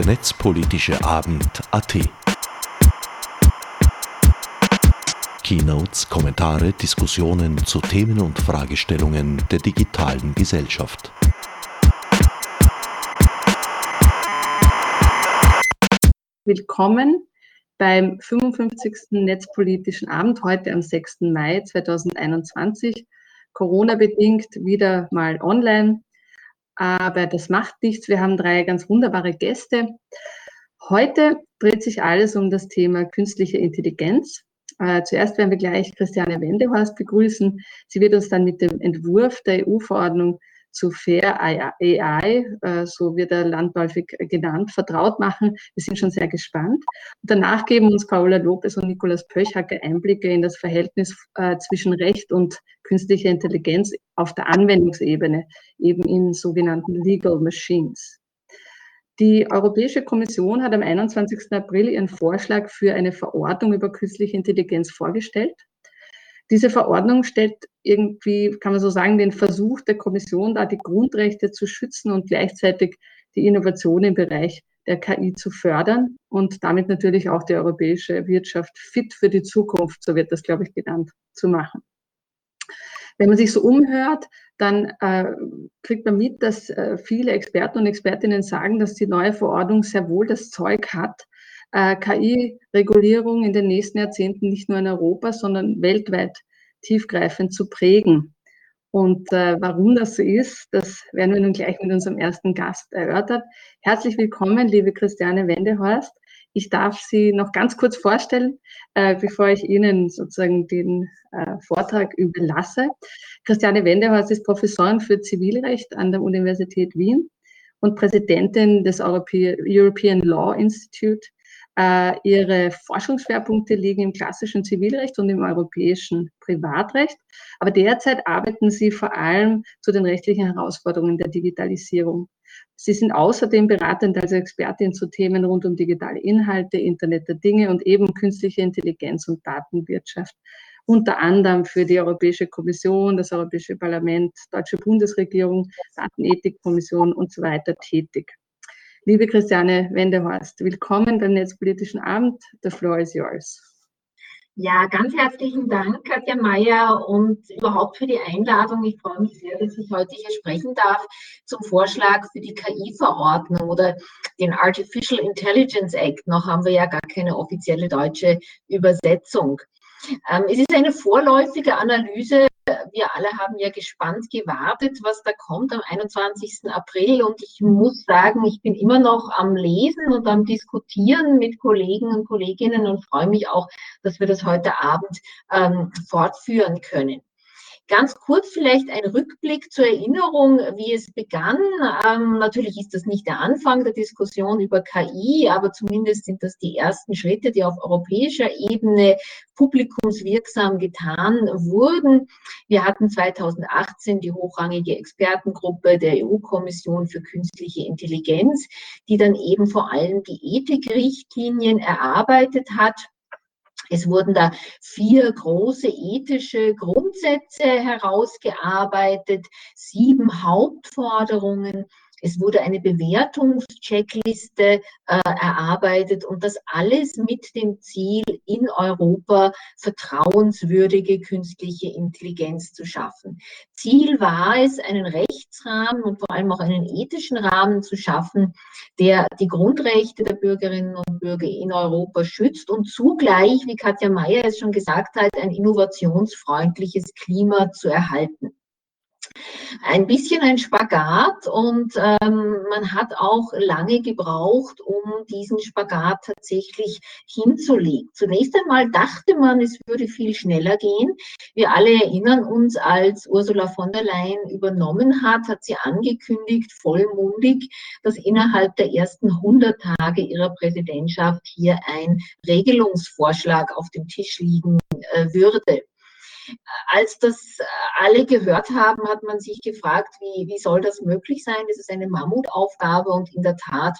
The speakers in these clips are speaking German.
der netzpolitische Abend AT. Keynotes, Kommentare, Diskussionen zu Themen und Fragestellungen der digitalen Gesellschaft. Willkommen beim 55. Netzpolitischen Abend heute am 6. Mai 2021. Corona-bedingt wieder mal online, aber das macht nichts. Wir haben drei ganz wunderbare Gäste. Heute dreht sich alles um das Thema künstliche Intelligenz. Äh, zuerst werden wir gleich Christiane Wendehorst begrüßen. Sie wird uns dann mit dem Entwurf der EU-Verordnung zu Fair AI, äh, so wird er landläufig genannt, vertraut machen. Wir sind schon sehr gespannt. Und danach geben uns Paola Lopez und Nikolaus Pöchhacker Einblicke in das Verhältnis äh, zwischen Recht und künstlicher Intelligenz auf der Anwendungsebene, eben in sogenannten Legal Machines. Die Europäische Kommission hat am 21. April ihren Vorschlag für eine Verordnung über künstliche Intelligenz vorgestellt. Diese Verordnung stellt irgendwie, kann man so sagen, den Versuch der Kommission da, die Grundrechte zu schützen und gleichzeitig die Innovation im Bereich der KI zu fördern und damit natürlich auch die europäische Wirtschaft fit für die Zukunft, so wird das, glaube ich, genannt, zu machen. Wenn man sich so umhört, dann äh, kriegt man mit, dass äh, viele Experten und Expertinnen sagen, dass die neue Verordnung sehr wohl das Zeug hat, äh, KI-Regulierung in den nächsten Jahrzehnten nicht nur in Europa, sondern weltweit tiefgreifend zu prägen. Und äh, warum das so ist, das werden wir nun gleich mit unserem ersten Gast erörtert. Herzlich willkommen, liebe Christiane Wendehorst. Ich darf Sie noch ganz kurz vorstellen, äh, bevor ich Ihnen sozusagen den äh, Vortrag überlasse. Christiane Wendehorst ist Professorin für Zivilrecht an der Universität Wien und Präsidentin des European Law Institute ihre Forschungsschwerpunkte liegen im klassischen Zivilrecht und im europäischen Privatrecht. Aber derzeit arbeiten sie vor allem zu den rechtlichen Herausforderungen der Digitalisierung. Sie sind außerdem beratend als Expertin zu Themen rund um digitale Inhalte, Internet der Dinge und eben künstliche Intelligenz und Datenwirtschaft. Unter anderem für die Europäische Kommission, das Europäische Parlament, Deutsche Bundesregierung, Datenethikkommission und so weiter tätig. Liebe Christiane Wendehorst, willkommen beim Netzpolitischen Abend. The floor is yours. Ja, ganz herzlichen Dank, Katja Mayer, und überhaupt für die Einladung. Ich freue mich sehr, dass ich heute hier sprechen darf zum Vorschlag für die KI-Verordnung oder den Artificial Intelligence Act. Noch haben wir ja gar keine offizielle deutsche Übersetzung. Ähm, es ist eine vorläufige Analyse wir alle haben ja gespannt gewartet, was da kommt am 21. April. Und ich muss sagen, ich bin immer noch am Lesen und am Diskutieren mit Kollegen und Kolleginnen und freue mich auch, dass wir das heute Abend ähm, fortführen können. Ganz kurz vielleicht ein Rückblick zur Erinnerung, wie es begann. Ähm, natürlich ist das nicht der Anfang der Diskussion über KI, aber zumindest sind das die ersten Schritte, die auf europäischer Ebene publikumswirksam getan wurden. Wir hatten 2018 die hochrangige Expertengruppe der EU-Kommission für künstliche Intelligenz, die dann eben vor allem die Ethikrichtlinien erarbeitet hat es wurden da vier große ethische Grundsätze herausgearbeitet, sieben Hauptforderungen es wurde eine Bewertungscheckliste äh, erarbeitet und das alles mit dem Ziel, in Europa vertrauenswürdige künstliche Intelligenz zu schaffen. Ziel war es, einen Rechtsrahmen und vor allem auch einen ethischen Rahmen zu schaffen, der die Grundrechte der Bürgerinnen und Bürger in Europa schützt und zugleich, wie Katja Mayer es schon gesagt hat, ein innovationsfreundliches Klima zu erhalten ein bisschen ein Spagat und ähm, man hat auch lange gebraucht, um diesen Spagat tatsächlich hinzulegen. Zunächst einmal dachte man, es würde viel schneller gehen. Wir alle erinnern uns, als Ursula von der Leyen übernommen hat, hat sie angekündigt, vollmundig, dass innerhalb der ersten 100 Tage ihrer Präsidentschaft hier ein Regelungsvorschlag auf dem Tisch liegen äh, würde als das äh, alle gehört haben, hat man sich gefragt, wie, wie soll das möglich sein? Das ist eine Mammutaufgabe und in der Tat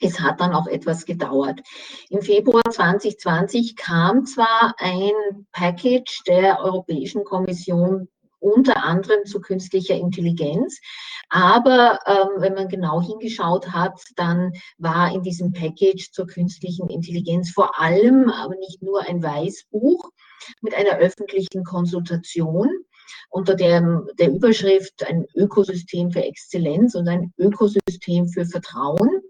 es hat dann auch etwas gedauert. Im Februar 2020 kam zwar ein Package der Europäischen Kommission unter anderem zu künstlicher Intelligenz. Aber ähm, wenn man genau hingeschaut hat, dann war in diesem Package zur künstlichen Intelligenz vor allem, aber nicht nur ein Weißbuch mit einer öffentlichen Konsultation unter der, der Überschrift ein Ökosystem für Exzellenz und ein Ökosystem für Vertrauen.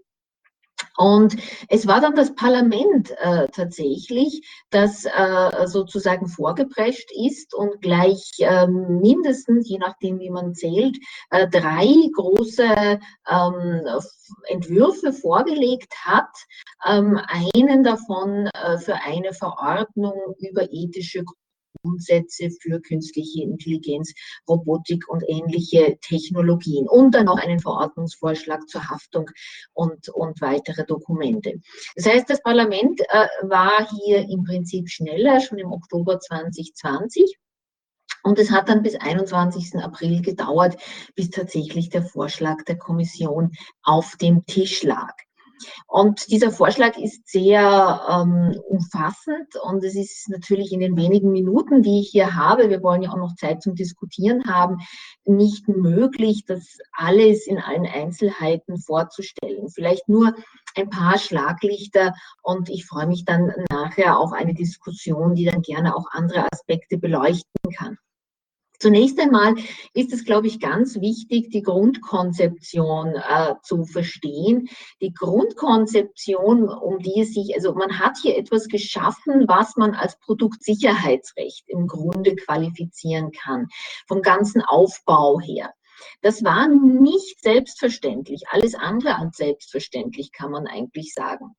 Und es war dann das Parlament äh, tatsächlich, das äh, sozusagen vorgeprescht ist und gleich äh, mindestens, je nachdem wie man zählt, äh, drei große ähm, Entwürfe vorgelegt hat. Ähm, einen davon äh, für eine Verordnung über ethische Grundsätze für künstliche Intelligenz, Robotik und ähnliche Technologien und dann noch einen Verordnungsvorschlag zur Haftung und, und weitere Dokumente. Das heißt, das Parlament äh, war hier im Prinzip schneller, schon im Oktober 2020. Und es hat dann bis 21. April gedauert, bis tatsächlich der Vorschlag der Kommission auf dem Tisch lag. Und dieser Vorschlag ist sehr ähm, umfassend und es ist natürlich in den wenigen Minuten, die ich hier habe, wir wollen ja auch noch Zeit zum Diskutieren haben, nicht möglich, das alles in allen Einzelheiten vorzustellen. Vielleicht nur ein paar Schlaglichter und ich freue mich dann nachher auf eine Diskussion, die dann gerne auch andere Aspekte beleuchten kann. Zunächst einmal ist es, glaube ich, ganz wichtig, die Grundkonzeption äh, zu verstehen. Die Grundkonzeption, um die es sich, also man hat hier etwas geschaffen, was man als Produktsicherheitsrecht im Grunde qualifizieren kann, vom ganzen Aufbau her. Das war nicht selbstverständlich. Alles andere als selbstverständlich kann man eigentlich sagen.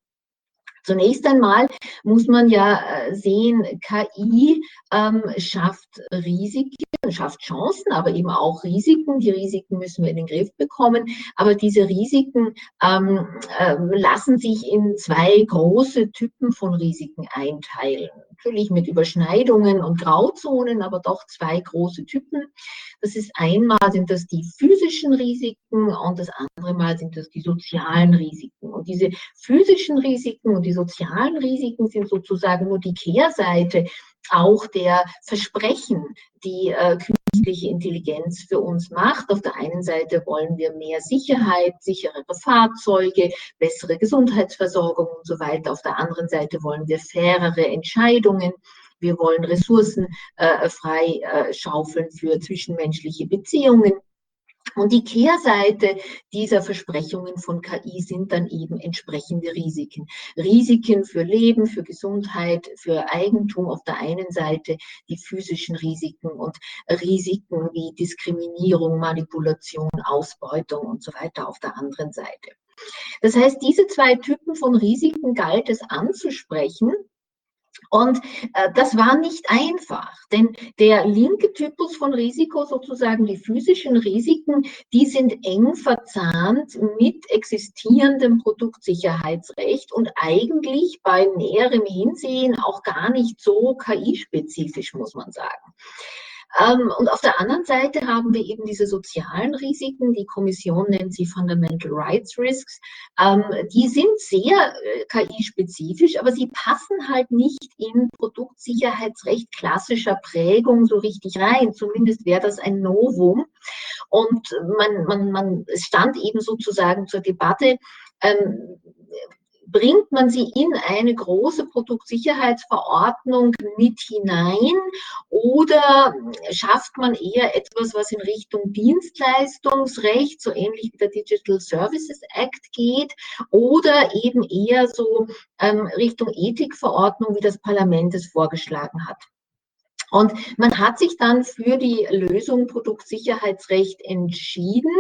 Zunächst einmal muss man ja äh, sehen, KI ähm, schafft Risiken, schafft Chancen, aber eben auch Risiken. Die Risiken müssen wir in den Griff bekommen. Aber diese Risiken ähm, äh, lassen sich in zwei große Typen von Risiken einteilen. Natürlich mit Überschneidungen und Grauzonen, aber doch zwei große Typen. Das ist einmal sind das die physischen Risiken und das andere Mal sind das die sozialen Risiken. Und diese physischen Risiken und die sozialen Risiken sind sozusagen nur die Kehrseite auch der Versprechen, die äh, künstliche Intelligenz für uns macht. Auf der einen Seite wollen wir mehr Sicherheit, sicherere Fahrzeuge, bessere Gesundheitsversorgung und so weiter. Auf der anderen Seite wollen wir fairere Entscheidungen wir wollen Ressourcen äh, frei äh, für zwischenmenschliche Beziehungen. Und die Kehrseite dieser Versprechungen von KI sind dann eben entsprechende Risiken. Risiken für Leben, für Gesundheit, für Eigentum auf der einen Seite, die physischen Risiken und Risiken wie Diskriminierung, Manipulation, Ausbeutung und so weiter auf der anderen Seite. Das heißt, diese zwei Typen von Risiken galt es anzusprechen und äh, das war nicht einfach, denn der linke Typus von Risiko, sozusagen die physischen Risiken, die sind eng verzahnt mit existierendem Produktsicherheitsrecht und eigentlich bei näherem Hinsehen auch gar nicht so KI-spezifisch, muss man sagen. Ähm, und auf der anderen Seite haben wir eben diese sozialen Risiken, die Kommission nennt sie Fundamental Rights Risks. Ähm, die sind sehr äh, KI-spezifisch, aber sie passen halt nicht in Produktsicherheitsrecht klassischer Prägung so richtig rein. Zumindest wäre das ein Novum. Und man, man, man, es stand eben sozusagen zur Debatte, ähm, bringt man sie in eine große Produktsicherheitsverordnung mit hinein oder schafft man eher etwas, was in Richtung Dienstleistungsrecht, so ähnlich wie der Digital Services Act geht, oder eben eher so ähm, Richtung Ethikverordnung, wie das Parlament es vorgeschlagen hat. Und man hat sich dann für die Lösung Produktsicherheitsrecht entschieden.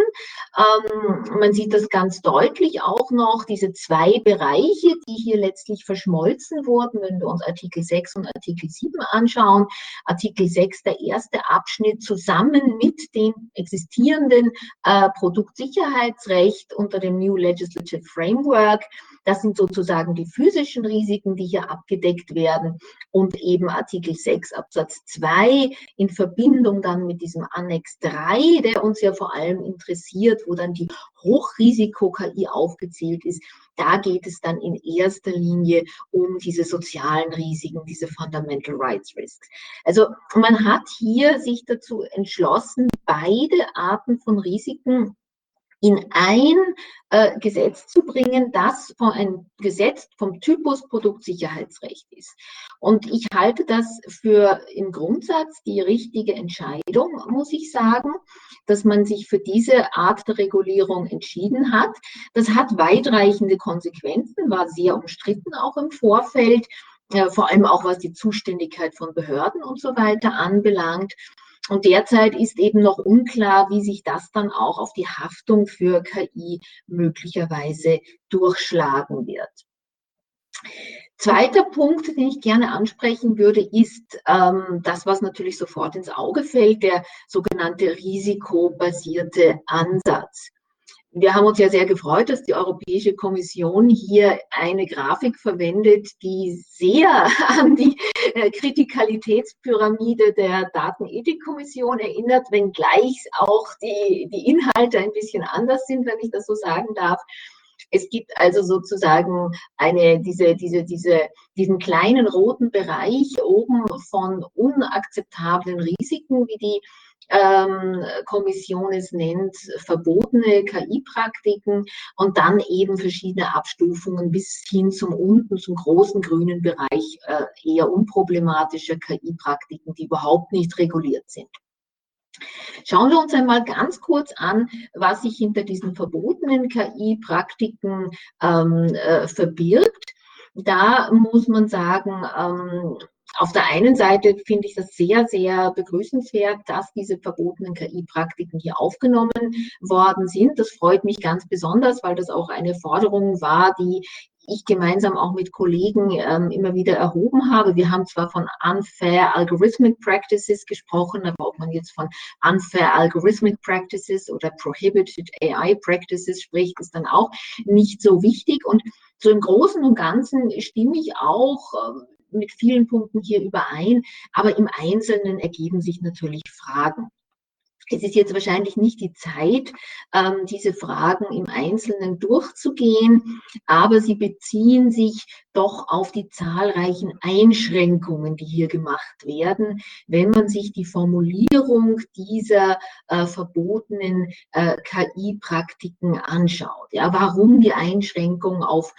Ähm, man sieht das ganz deutlich auch noch, diese zwei Bereiche, die hier letztlich verschmolzen wurden, wenn wir uns Artikel 6 und Artikel 7 anschauen. Artikel 6, der erste Abschnitt, zusammen mit dem existierenden äh, Produktsicherheitsrecht unter dem New Legislative Framework Das sind sozusagen die physischen Risiken, die hier abgedeckt werden und eben Artikel 6 Absatz 2 in Verbindung dann mit diesem Annex 3, der uns ja vor allem interessiert, wo dann die Hochrisiko-KI aufgezählt ist. Da geht es dann in erster Linie um diese sozialen Risiken, diese Fundamental Rights Risks. Also man hat hier sich dazu entschlossen, beide Arten von Risiken in ein äh, Gesetz zu bringen, das von ein Gesetz vom Typus Produktsicherheitsrecht ist. Und ich halte das für im Grundsatz die richtige Entscheidung, muss ich sagen, dass man sich für diese Art der Regulierung entschieden hat. Das hat weitreichende Konsequenzen, war sehr umstritten auch im Vorfeld, äh, vor allem auch was die Zuständigkeit von Behörden und so weiter anbelangt. Und derzeit ist eben noch unklar, wie sich das dann auch auf die Haftung für KI möglicherweise durchschlagen wird. Zweiter Punkt, den ich gerne ansprechen würde, ist ähm, das, was natürlich sofort ins Auge fällt, der sogenannte risikobasierte Ansatz. Wir haben uns ja sehr gefreut, dass die Europäische Kommission hier eine Grafik verwendet, die sehr an die äh, Kritikalitätspyramide der Datenethikkommission erinnert, wenngleich auch die, die Inhalte ein bisschen anders sind, wenn ich das so sagen darf. Es gibt also sozusagen eine, diese, diese, diese, diesen kleinen roten Bereich oben von unakzeptablen Risiken, wie die ähm, Kommission es nennt, verbotene KI-Praktiken und dann eben verschiedene Abstufungen bis hin zum unten, zum großen grünen Bereich äh, eher unproblematischer KI-Praktiken, die überhaupt nicht reguliert sind. Schauen wir uns einmal ganz kurz an, was sich hinter diesen verbotenen KI-Praktiken ähm, äh, verbirgt. Da muss man sagen, ähm, auf der einen Seite finde ich das sehr, sehr begrüßenswert, dass diese verbotenen KI-Praktiken hier aufgenommen worden sind. Das freut mich ganz besonders, weil das auch eine Forderung war, die ich gemeinsam auch mit Kollegen ähm, immer wieder erhoben habe. Wir haben zwar von Unfair Algorithmic Practices gesprochen, aber ob man jetzt von Unfair Algorithmic Practices oder Prohibited AI Practices spricht, ist dann auch nicht so wichtig. Und so im Großen und Ganzen stimme ich auch ähm, mit vielen Punkten hier überein, aber im Einzelnen ergeben sich natürlich Fragen. Es ist jetzt wahrscheinlich nicht die Zeit, ähm, diese Fragen im Einzelnen durchzugehen, aber sie beziehen sich doch auf die zahlreichen Einschränkungen, die hier gemacht werden, wenn man sich die Formulierung dieser äh, verbotenen äh, KI-Praktiken anschaut. Ja, warum die Einschränkung auf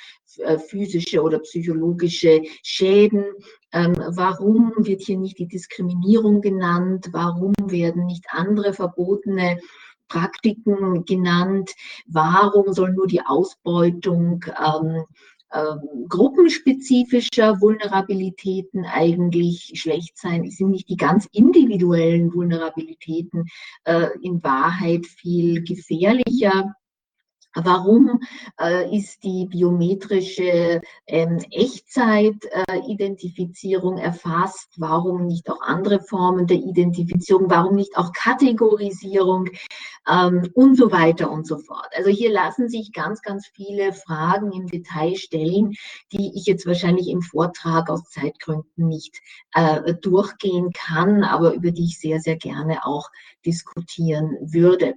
physische oder psychologische Schäden? Ähm, warum wird hier nicht die Diskriminierung genannt? Warum werden nicht andere verbotene Praktiken genannt? Warum soll nur die Ausbeutung ähm, ähm, gruppenspezifischer Vulnerabilitäten eigentlich schlecht sein? Sind nicht die ganz individuellen Vulnerabilitäten äh, in Wahrheit viel gefährlicher? Warum äh, ist die biometrische ähm, Echtzeit-Identifizierung äh, erfasst? Warum nicht auch andere Formen der Identifizierung? Warum nicht auch Kategorisierung ähm, und so weiter und so fort? Also hier lassen sich ganz, ganz viele Fragen im Detail stellen, die ich jetzt wahrscheinlich im Vortrag aus Zeitgründen nicht äh, durchgehen kann, aber über die ich sehr, sehr gerne auch diskutieren würde.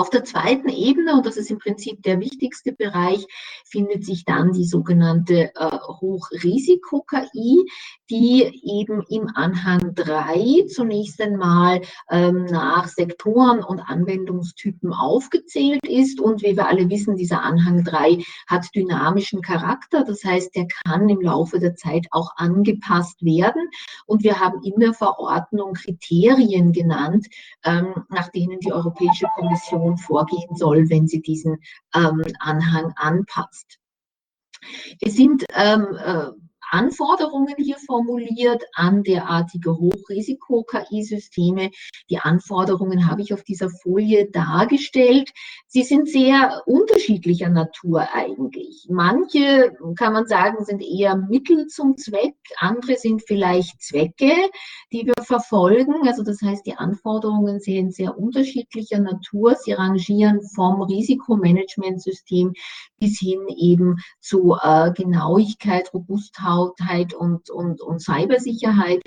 Auf der zweiten Ebene, und das ist im Prinzip der wichtigste Bereich, findet sich dann die sogenannte äh, Hochrisiko-KI, die eben im Anhang 3 zunächst einmal ähm, nach Sektoren und Anwendungstypen aufgezählt ist. Und wie wir alle wissen, dieser Anhang 3 hat dynamischen Charakter. Das heißt, der kann im Laufe der Zeit auch angepasst werden. Und wir haben in der Verordnung Kriterien genannt, ähm, nach denen die Europäische Kommission Kommission vorgehen soll, wenn sie diesen ähm, Anhang anpasst. Es sind ähm, äh, Anforderungen hier formuliert an derartige Hochrisiko-KI-Systeme. Die Anforderungen habe ich auf dieser Folie dargestellt. Sie sind sehr unterschiedlicher Natur eigentlich. Manche, kann man sagen, sind eher Mittel zum Zweck, andere sind vielleicht Zwecke, die wir verfolgen. Also das heißt, die Anforderungen sind sehr unterschiedlicher Natur. Sie rangieren vom Risikomanagementsystem bis hin eben zu äh, Genauigkeit, Robustheit und, und, und Cybersicherheit.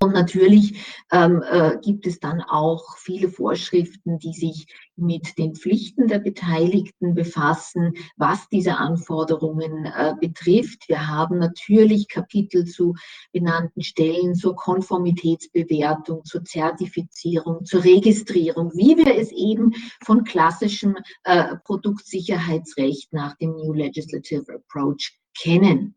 Und natürlich ähm, äh, gibt es dann auch viele Vorschriften, die sich mit den Pflichten der Beteiligten befassen, was diese Anforderungen äh, betrifft. Wir haben natürlich Kapitel zu benannten Stellen, zur Konformitätsbewertung, zur Zertifizierung, zur Registrierung, wie wir es eben von klassischem äh, Produktsicherheitsrecht nach dem New Legislative Approach kennen.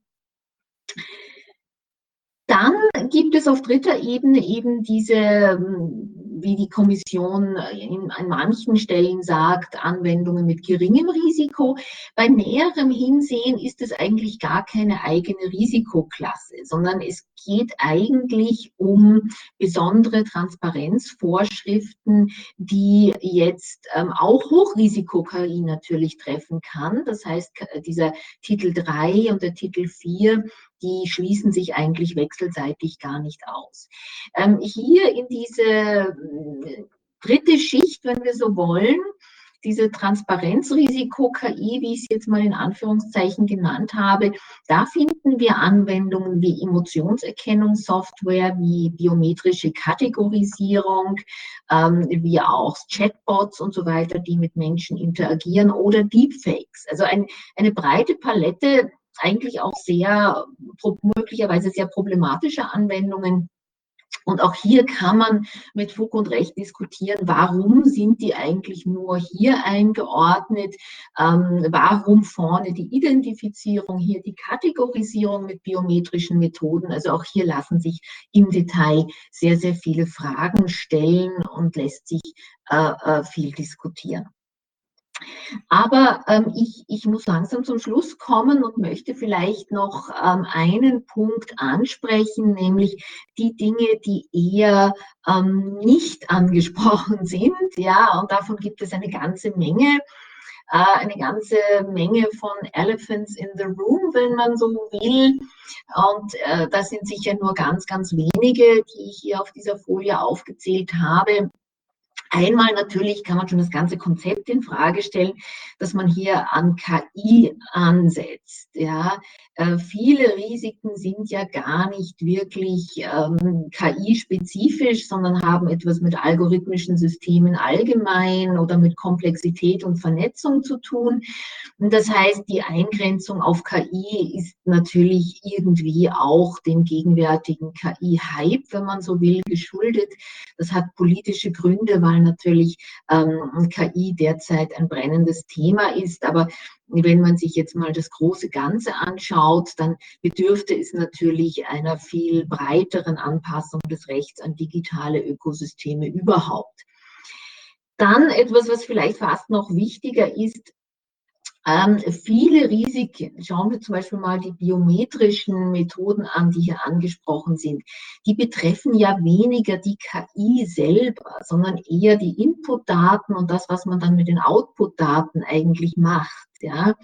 Dann gibt es auf dritter Ebene eben diese, ähm, wie die Kommission in, an manchen Stellen sagt, Anwendungen mit geringem Risiko. Bei näherem Hinsehen ist es eigentlich gar keine eigene Risikoklasse, sondern es geht eigentlich um besondere Transparenzvorschriften, die jetzt ähm, auch Hochrisiko-KI natürlich treffen kann. Das heißt, dieser Titel 3 und der Titel 4 die schließen sich eigentlich wechselseitig gar nicht aus. Ähm, hier in diese äh, dritte Schicht, wenn wir so wollen, diese Transparenzrisiko-KI, wie ich es jetzt mal in Anführungszeichen genannt habe, da finden wir Anwendungen wie Emotionserkennungssoftware, wie biometrische Kategorisierung, ähm, wie auch Chatbots und so weiter, die mit Menschen interagieren oder Deepfakes. Also ein, eine breite Palette eigentlich auch sehr, möglicherweise sehr problematische Anwendungen. Und auch hier kann man mit Fug und Recht diskutieren, warum sind die eigentlich nur hier eingeordnet, ähm, warum vorne die Identifizierung, hier die Kategorisierung mit biometrischen Methoden. Also auch hier lassen sich im Detail sehr, sehr viele Fragen stellen und lässt sich äh, äh, viel diskutieren. Aber ähm, ich, ich muss langsam zum Schluss kommen und möchte vielleicht noch ähm, einen Punkt ansprechen, nämlich die Dinge, die eher ähm, nicht angesprochen sind. Ja, und davon gibt es eine ganze Menge äh, eine ganze Menge von Elephants in the Room, wenn man so will. Und äh, das sind sicher nur ganz, ganz wenige, die ich hier auf dieser Folie aufgezählt habe. Einmal natürlich kann man schon das ganze Konzept in Frage stellen, dass man hier an KI ansetzt. Ja, äh, viele Risiken sind ja gar nicht wirklich ähm, KI-spezifisch, sondern haben etwas mit algorithmischen Systemen allgemein oder mit Komplexität und Vernetzung zu tun. Und das heißt, die Eingrenzung auf KI ist natürlich irgendwie auch dem gegenwärtigen KI-Hype, wenn man so will, geschuldet. Das hat politische Gründe, weil natürlich ähm, KI derzeit ein brennendes Thema ist. Aber wenn man sich jetzt mal das große Ganze anschaut, dann bedürfte es natürlich einer viel breiteren Anpassung des Rechts an digitale Ökosysteme überhaupt. Dann etwas, was vielleicht fast noch wichtiger ist, ähm, viele Risiken, schauen wir zum Beispiel mal die biometrischen Methoden an, die hier angesprochen sind, die betreffen ja weniger die KI selber, sondern eher die Inputdaten und das, was man dann mit den Outputdaten eigentlich macht. Ja.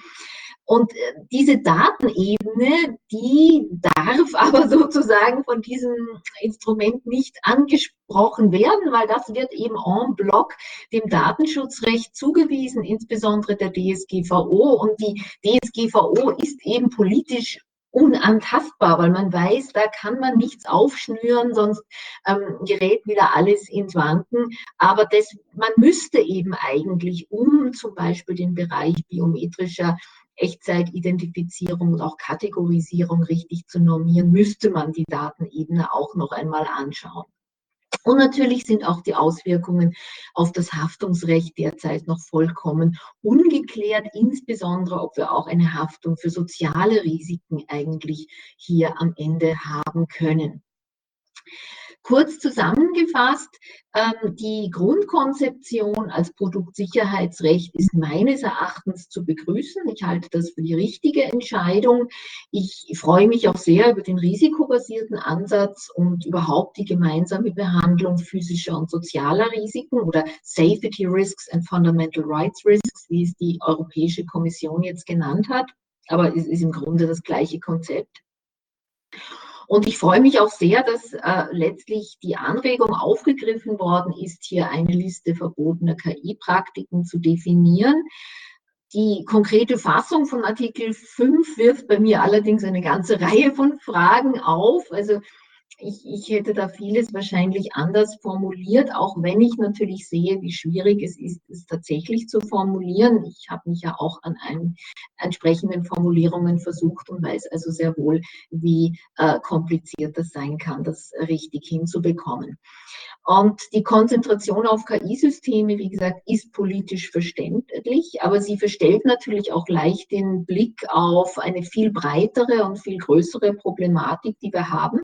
Und äh, diese Datenebene, die darf aber sozusagen von diesem Instrument nicht angesprochen werden, weil das wird eben en bloc dem Datenschutzrecht zugewiesen, insbesondere der DSGVO. Und die DSGVO ist eben politisch unantastbar, weil man weiß, da kann man nichts aufschnüren, sonst ähm, gerät wieder alles ins Wanken. Aber das, man müsste eben eigentlich, um zum Beispiel den Bereich biometrischer Echtzeitidentifizierung und auch Kategorisierung richtig zu normieren, müsste man die Datenebene auch noch einmal anschauen. Und natürlich sind auch die Auswirkungen auf das Haftungsrecht derzeit noch vollkommen ungeklärt, insbesondere ob wir auch eine Haftung für soziale Risiken eigentlich hier am Ende haben können. Kurz zusammengefasst, ähm, die Grundkonzeption als Produktsicherheitsrecht ist meines Erachtens zu begrüßen. Ich halte das für die richtige Entscheidung. Ich freue mich auch sehr über den risikobasierten Ansatz und überhaupt die gemeinsame Behandlung physischer und sozialer Risiken oder Safety Risks and Fundamental Rights Risks, wie es die Europäische Kommission jetzt genannt hat. Aber es ist im Grunde das gleiche Konzept. Und ich freue mich auch sehr, dass äh, letztlich die Anregung aufgegriffen worden ist, hier eine Liste verbotener KI-Praktiken zu definieren. Die konkrete Fassung von Artikel 5 wirft bei mir allerdings eine ganze Reihe von Fragen auf. Also ich, ich hätte da vieles wahrscheinlich anders formuliert, auch wenn ich natürlich sehe, wie schwierig es ist, es tatsächlich zu formulieren. Ich habe mich ja auch an einen, entsprechenden Formulierungen versucht und weiß also sehr wohl, wie äh, kompliziert das sein kann, das richtig hinzubekommen. Und die Konzentration auf KI-Systeme, wie gesagt, ist politisch verständlich, aber sie verstellt natürlich auch leicht den Blick auf eine viel breitere und viel größere Problematik, die wir haben.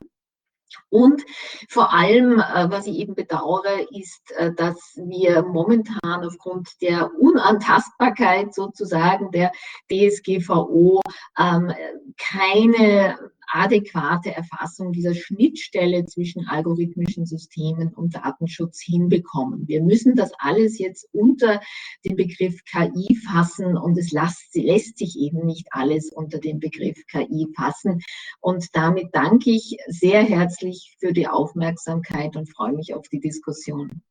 Und vor allem, äh, was ich eben bedauere, ist, äh, dass wir momentan aufgrund der Unantastbarkeit sozusagen der DSGVO ähm, keine adäquate Erfassung dieser Schnittstelle zwischen algorithmischen Systemen und Datenschutz hinbekommen. Wir müssen das alles jetzt unter den Begriff KI fassen und es lässt, lässt sich eben nicht alles unter den Begriff KI fassen. Und damit danke ich sehr herzlich für die Aufmerksamkeit und freue mich auf die Diskussion.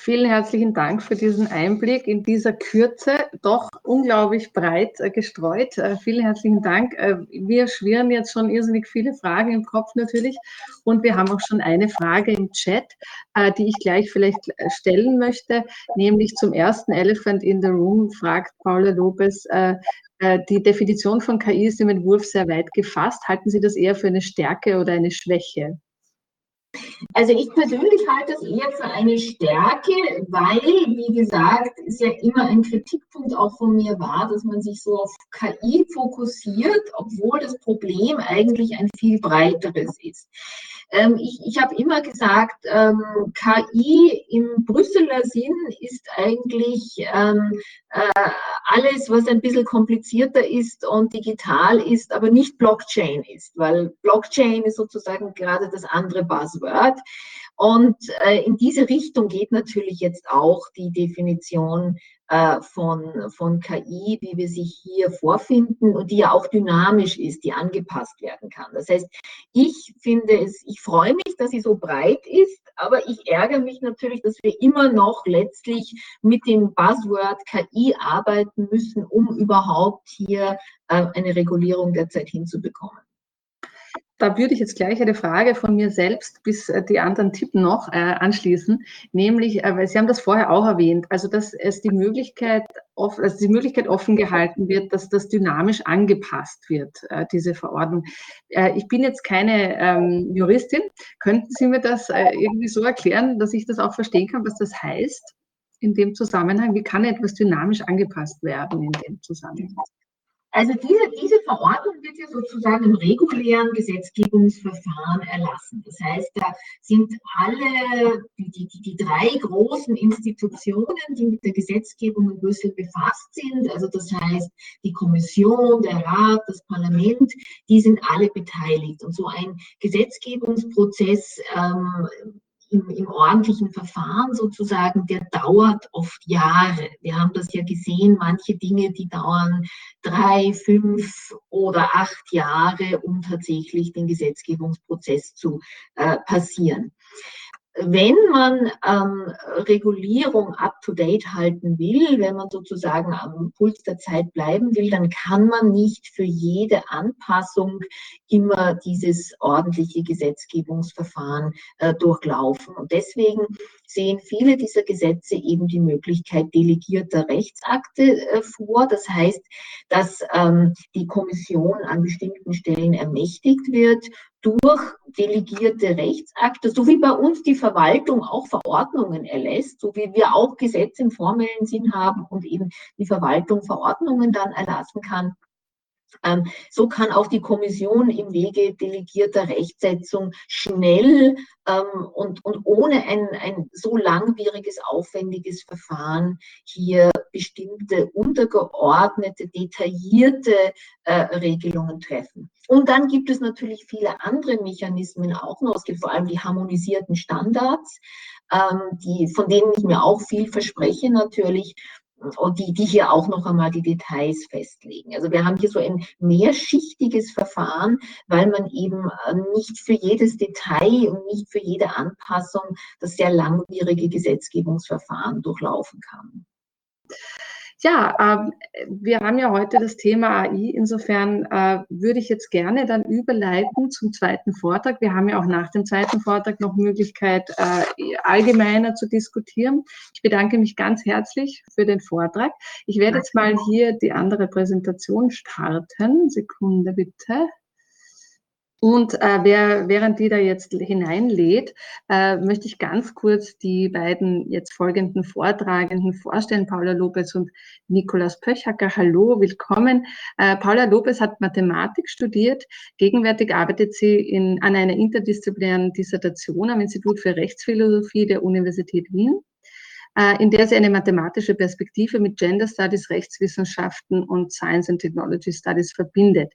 Vielen herzlichen Dank für diesen Einblick in dieser Kürze, doch unglaublich breit äh, gestreut. Äh, vielen herzlichen Dank. Äh, wir schwirren jetzt schon irrsinnig viele Fragen im Kopf natürlich und wir haben auch schon eine Frage im Chat, die ich gleich vielleicht stellen möchte, nämlich zum ersten Elephant in the Room fragt Paula Lopez, die Definition von KI ist im Entwurf sehr weit gefasst. Halten Sie das eher für eine Stärke oder eine Schwäche? Also ich persönlich halte es eher für eine Stärke, weil, wie gesagt, es ja immer ein Kritikpunkt auch von mir war, dass man sich so auf KI fokussiert, obwohl das Problem eigentlich ein viel breiteres ist. Ähm, ich ich habe immer gesagt, ähm, KI im Brüsseler Sinn ist eigentlich ähm, äh, alles, was ein bisschen komplizierter ist und digital ist, aber nicht Blockchain ist, weil Blockchain ist sozusagen gerade das andere Buzzword. Und äh, in diese Richtung geht natürlich jetzt auch die Definition von, von KI, wie wir sie hier vorfinden und die ja auch dynamisch ist, die angepasst werden kann. Das heißt, ich finde es, ich freue mich, dass sie so breit ist, aber ich ärgere mich natürlich, dass wir immer noch letztlich mit dem Buzzword KI arbeiten müssen, um überhaupt hier äh, eine Regulierung derzeit hinzubekommen da würde ich jetzt gleich eine Frage von mir selbst, bis äh, die anderen tippen noch, äh, anschließen. Nämlich, äh, weil Sie haben das vorher auch erwähnt, also dass es die Möglichkeit, also die Möglichkeit offen gehalten wird, dass das dynamisch angepasst wird, diese Verordnung. Ich bin jetzt keine ähm, Juristin. Könnten Sie mir das irgendwie so erklären, dass ich das auch verstehen kann, was das heißt in dem Zusammenhang? Wie kann etwas dynamisch angepasst werden in dem Zusammenhang? Also diese, diese Verordnung wird ja sozusagen im regulären Gesetzgebungsverfahren erlassen. Das heißt, da sind alle die, die, die drei großen Institutionen, die mit der Gesetzgebung in Brüssel befasst sind, also das heißt die Kommission, der Rat, das Parlament, die sind alle beteiligt. Und so ein Gesetzgebungsprozess ähm, im, im ordentlichen Verfahren sozusagen, der dauert oft Jahre. Wir haben das ja gesehen, manche Dinge, die dauern drei, fünf oder acht Jahre, um tatsächlich den Gesetzgebungsprozess zu äh, passieren wenn man ähm, Regulierung up-to-date halten will, wenn man sozusagen am Puls der Zeit bleiben will, dann kann man nicht für jede Anpassung immer dieses ordentliche Gesetzgebungsverfahren äh, durchlaufen. Und deswegen sehen viele dieser Gesetze eben die Möglichkeit delegierter Rechtsakte äh, vor. Das heißt, dass ähm, die Kommission an bestimmten Stellen ermächtigt wird, durch delegierte Rechtsakte, so wie bei uns die Verwaltung auch Verordnungen erlässt, so wie wir auch Gesetze im formellen Sinn haben und eben die Verwaltung Verordnungen dann erlassen kann, so kann auch die Kommission im Wege delegierter Rechtsetzung schnell ähm, und, und ohne ein, ein so langwieriges, aufwendiges Verfahren hier bestimmte untergeordnete, detaillierte äh, Regelungen treffen. Und dann gibt es natürlich viele andere Mechanismen auch noch. Es gibt vor allem die harmonisierten Standards, ähm, die, von denen ich mir auch viel verspreche natürlich und die, die hier auch noch einmal die Details festlegen. Also wir haben hier so ein mehrschichtiges Verfahren, weil man eben äh, nicht für jedes Detail und nicht für jede Anpassung das sehr langwierige Gesetzgebungsverfahren durchlaufen kann. Ja, ähm, wir haben ja heute das Thema AI. Insofern äh, würde ich jetzt gerne dann überleiten zum zweiten Vortrag. Wir haben ja auch nach dem zweiten Vortrag noch Möglichkeit, äh, allgemeiner zu diskutieren. Ich bedanke mich ganz herzlich für den Vortrag. Ich werde jetzt mal hier die andere Präsentation starten. Sekunde bitte. Und äh, wer, während die da jetzt hineinlädt, äh, möchte ich ganz kurz die beiden jetzt folgenden Vortragenden vorstellen, Paula Lopez und Nikolaus Pöchacker. Hallo, willkommen. Äh, Paula Lopez hat Mathematik studiert. Gegenwärtig arbeitet sie in, an einer interdisziplinären Dissertation am Institut für Rechtsphilosophie der Universität Wien äh, in der sie eine mathematische Perspektive mit Gender Studies, Rechtswissenschaften und Science and Technology Studies verbindet.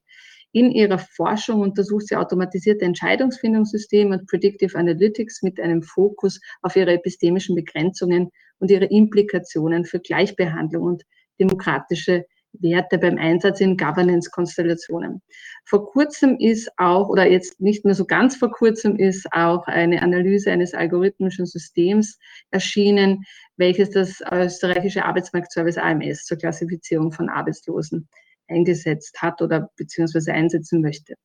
In ihrer Forschung untersucht sie automatisierte Entscheidungsfindungssysteme und Predictive Analytics mit einem Fokus auf ihre epistemischen Begrenzungen und ihre Implikationen für Gleichbehandlung und demokratische Werte beim Einsatz in Governance-Konstellationen. Vor kurzem ist auch, oder jetzt nicht mehr so ganz vor kurzem, ist auch eine Analyse eines algorithmischen Systems erschienen, welches das österreichische Arbeitsmarktservice AMS zur Klassifizierung von Arbeitslosen eingesetzt hat oder beziehungsweise einsetzen möchte.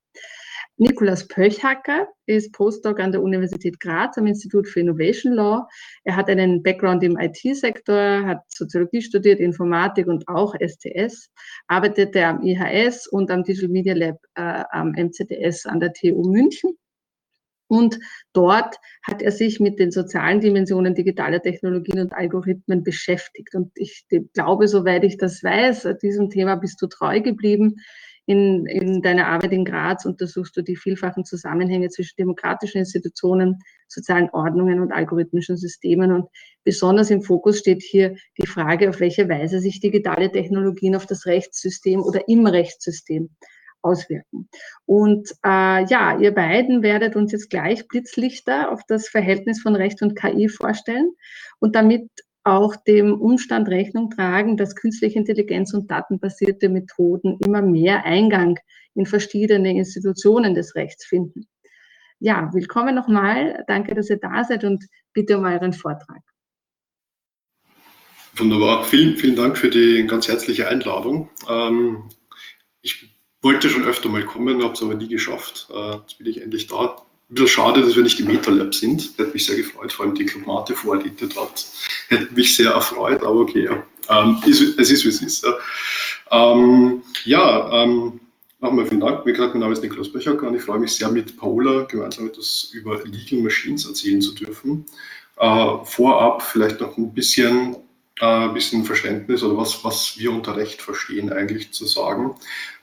Nikolaus Pölchacker ist Postdoc an der Universität Graz am Institut für Innovation Law. Er hat einen Background im IT-Sektor, hat Soziologie studiert, Informatik und auch STS, arbeitete am IHS und am Digital Media Lab äh, am MZDS an der TU München und dort hat er sich mit den sozialen Dimensionen digitaler Technologien und Algorithmen beschäftigt. Und ich glaube, soweit ich das weiß, diesem Thema bist du treu geblieben. In, in deiner Arbeit in Graz untersuchst du die vielfachen Zusammenhänge zwischen demokratischen Institutionen, sozialen Ordnungen und algorithmischen Systemen. Und besonders im Fokus steht hier die Frage, auf welche Weise sich digitale Technologien auf das Rechtssystem oder im Rechtssystem auswirken. Und äh, ja, ihr beiden werdet uns jetzt gleich Blitzlichter auf das Verhältnis von Recht und KI vorstellen und damit auch dem Umstand Rechnung tragen, dass künstliche Intelligenz und datenbasierte Methoden immer mehr Eingang in verschiedene Institutionen des Rechts finden. Ja, willkommen nochmal. Danke, dass ihr da seid und bitte um euren Vortrag. Wunderbar. Vielen, vielen Dank für die ganz herzliche Einladung. Ähm, ich wollte schon öfter mal kommen, habe es aber nie geschafft. Äh, jetzt bin ich endlich da. Ein bisschen schade, dass wir nicht im MetaLab sind. Hätte mich sehr gefreut, vor allem die Club vorliegt dort. Hätte mich sehr erfreut, aber okay, ja. Ähm, es ist, wie es ist. Ja, ähm, ja ähm, nochmal vielen Dank. Wie gesagt, mein Name ist Niklas Böchacker und ich freue mich sehr, mit Paola gemeinsam etwas über Legal Machines erzählen zu dürfen. Äh, vorab vielleicht noch ein bisschen, ein bisschen Verständnis oder was, was wir unter Recht verstehen, eigentlich zu sagen.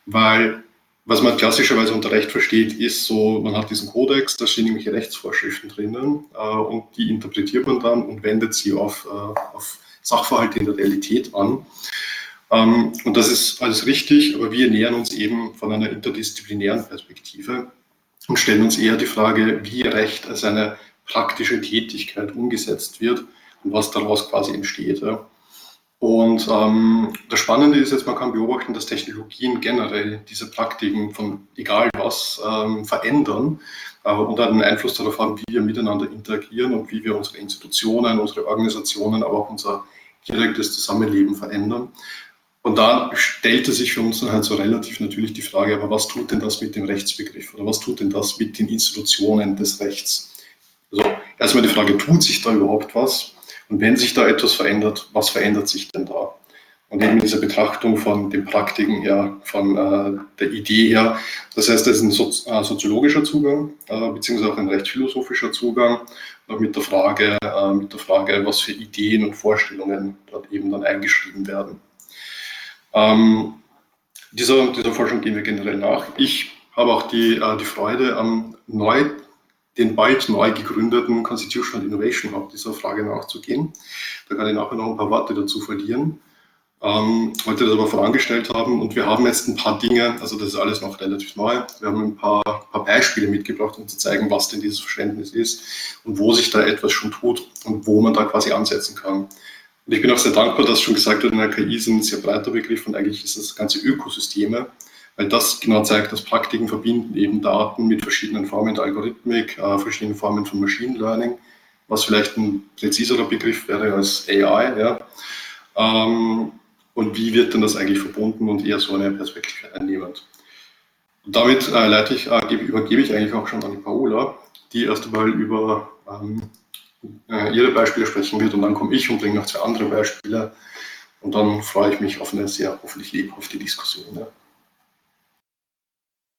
Weil was man klassischerweise unter Recht versteht, ist so, man hat diesen Kodex, da stehen irgendwelche Rechtsvorschriften drinnen äh, und die interpretiert man dann und wendet sie auf, äh, auf Sachverhalte in der Realität an. Ähm, und das ist alles richtig, aber wir nähern uns eben von einer interdisziplinären Perspektive und stellen uns eher die Frage, wie Recht als eine praktische Tätigkeit umgesetzt wird was daraus quasi entsteht. Ja. Und ähm, das Spannende ist jetzt, man kann beobachten, dass Technologien generell diese Praktiken von egal was ähm, verändern äh, und einen Einfluss darauf haben, wie wir miteinander interagieren und wie wir unsere Institutionen, unsere Organisationen, aber auch unser direktes Zusammenleben verändern. Und da stellte sich für uns dann halt so relativ natürlich die Frage, aber was tut denn das mit dem Rechtsbegriff oder was tut denn das mit den Institutionen des Rechts? Also erstmal die Frage, tut sich da überhaupt was? Und wenn sich da etwas verändert, was verändert sich denn da? Und eben diese Betrachtung von den Praktiken her, von äh, der Idee her, das heißt, das ist ein Sozi äh, soziologischer Zugang, äh, beziehungsweise auch ein rechtsphilosophischer Zugang, mit der Frage, äh, mit der Frage, was für Ideen und Vorstellungen dort eben dann eingeschrieben werden. Ähm, dieser, dieser Forschung gehen wir generell nach. Ich habe auch die, äh, die Freude am neu den bald neu gegründeten Constitutional Innovation Hub dieser Frage nachzugehen. Da kann ich nachher noch ein paar Worte dazu verlieren. Ähm, wollte das aber vorangestellt haben und wir haben jetzt ein paar Dinge, also das ist alles noch relativ neu. Wir haben ein paar, paar Beispiele mitgebracht, um zu zeigen, was denn dieses Verständnis ist und wo sich da etwas schon tut und wo man da quasi ansetzen kann. Und ich bin auch sehr dankbar, dass schon gesagt wird, in der KI ist ein sehr breiter Begriff und eigentlich ist das ganze Ökosysteme, weil das genau zeigt, dass Praktiken verbinden eben Daten mit verschiedenen Formen der Algorithmik, äh, verschiedenen Formen von Machine Learning, was vielleicht ein präziserer Begriff wäre als AI. Ja. Ähm, und wie wird denn das eigentlich verbunden und eher so eine Perspektive einnehmend. Und damit äh, leite ich, äh, übergebe ich eigentlich auch schon an die Paola, die erst einmal über ähm, äh, ihre Beispiele sprechen wird und dann komme ich und bringe noch zwei andere Beispiele und dann freue ich mich auf eine sehr hoffentlich lebhafte Diskussion. Ja.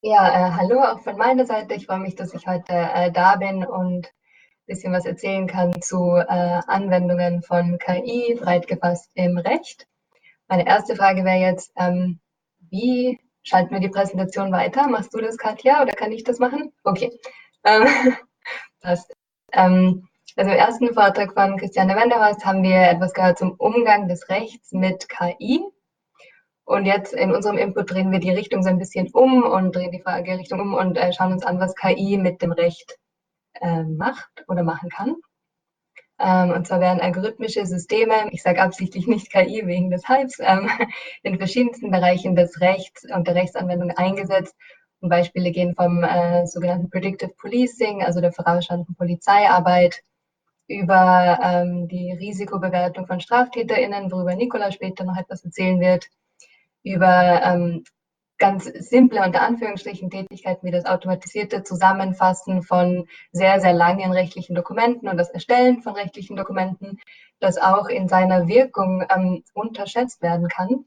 Ja, äh, hallo auch von meiner Seite. Ich freue mich, dass ich heute äh, da bin und ein bisschen was erzählen kann zu äh, Anwendungen von KI, breit gefasst im Recht. Meine erste Frage wäre jetzt, ähm, wie schalten wir die Präsentation weiter? Machst du das, Katja, oder kann ich das machen? Okay, ähm, passt. Ähm, also im ersten Vortrag von Christiane Wenderhorst haben wir etwas gehört zum Umgang des Rechts mit KI. Und jetzt in unserem Input drehen wir die Richtung so ein bisschen um und drehen die Fragerichtung um und äh, schauen uns an, was KI mit dem Recht äh, macht oder machen kann. Ähm, und zwar werden algorithmische Systeme, ich sage absichtlich nicht KI wegen des Hypes, ähm, in verschiedensten Bereichen des Rechts und der Rechtsanwendung eingesetzt. Und Beispiele gehen vom äh, sogenannten Predictive Policing, also der vorausschauenden Polizeiarbeit, über ähm, die Risikobewertung von StraftäterInnen, worüber Nicola später noch etwas erzählen wird, über ähm, ganz simple unter Anführungsstrichen Tätigkeiten wie das automatisierte Zusammenfassen von sehr, sehr langen rechtlichen Dokumenten und das Erstellen von rechtlichen Dokumenten, das auch in seiner Wirkung ähm, unterschätzt werden kann.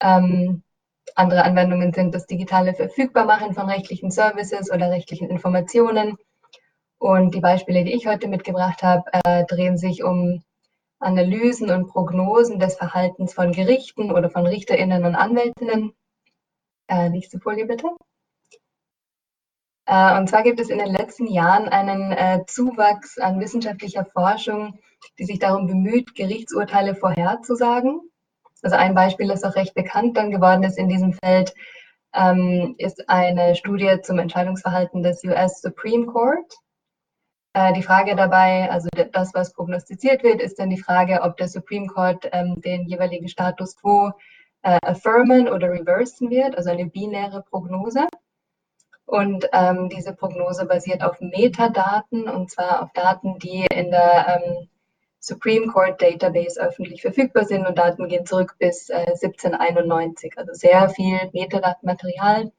Ähm, andere Anwendungen sind das digitale Verfügbarmachen von rechtlichen Services oder rechtlichen Informationen. Und die Beispiele, die ich heute mitgebracht habe, äh, drehen sich um Analysen und Prognosen des Verhaltens von Gerichten oder von Richterinnen und Anwältinnen. Äh, nächste Folie bitte. Äh, und zwar gibt es in den letzten Jahren einen äh, Zuwachs an wissenschaftlicher Forschung, die sich darum bemüht, Gerichtsurteile vorherzusagen. Also ein Beispiel, das auch recht bekannt dann geworden ist in diesem Feld, ähm, ist eine Studie zum Entscheidungsverhalten des US Supreme Court. Äh, die Frage dabei, also das, was prognostiziert wird, ist dann die Frage, ob der Supreme Court ähm, den jeweiligen Status quo äh, affirmen oder reversen wird, also eine binäre Prognose. Und ähm, diese Prognose basiert auf Metadaten und zwar auf Daten, die in der ähm, Supreme Court Database öffentlich verfügbar sind und Daten gehen zurück bis äh, 1791. Also sehr viel Metadatenmaterial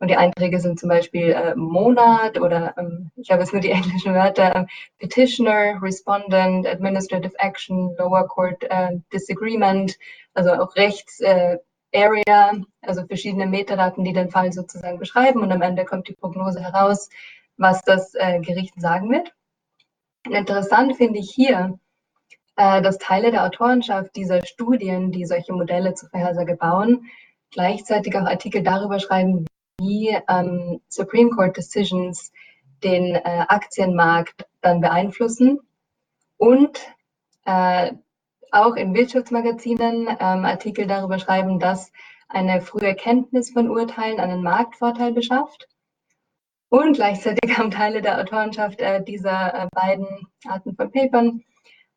und die Einträge sind zum Beispiel äh, Monat oder ähm, ich habe jetzt nur die englischen Wörter, äh, Petitioner, Respondent, Administrative Action, Lower Court äh, Disagreement, also auch Rechts äh, Area, also verschiedene Metadaten, die den Fall sozusagen beschreiben und am Ende kommt die Prognose heraus, was das äh, Gericht sagen wird. interessant finde ich hier, äh, dass Teile der Autorenschaft dieser Studien, die solche Modelle zur Vorhersage bauen, gleichzeitig auch Artikel darüber schreiben, wie ähm, Supreme Court Decisions den äh, Aktienmarkt dann beeinflussen und äh, auch in Wirtschaftsmagazinen ähm, Artikel darüber schreiben, dass eine frühe Kenntnis von Urteilen einen Marktvorteil beschafft. Und gleichzeitig haben Teile der Autorenschaft äh, dieser äh, beiden Arten von Papern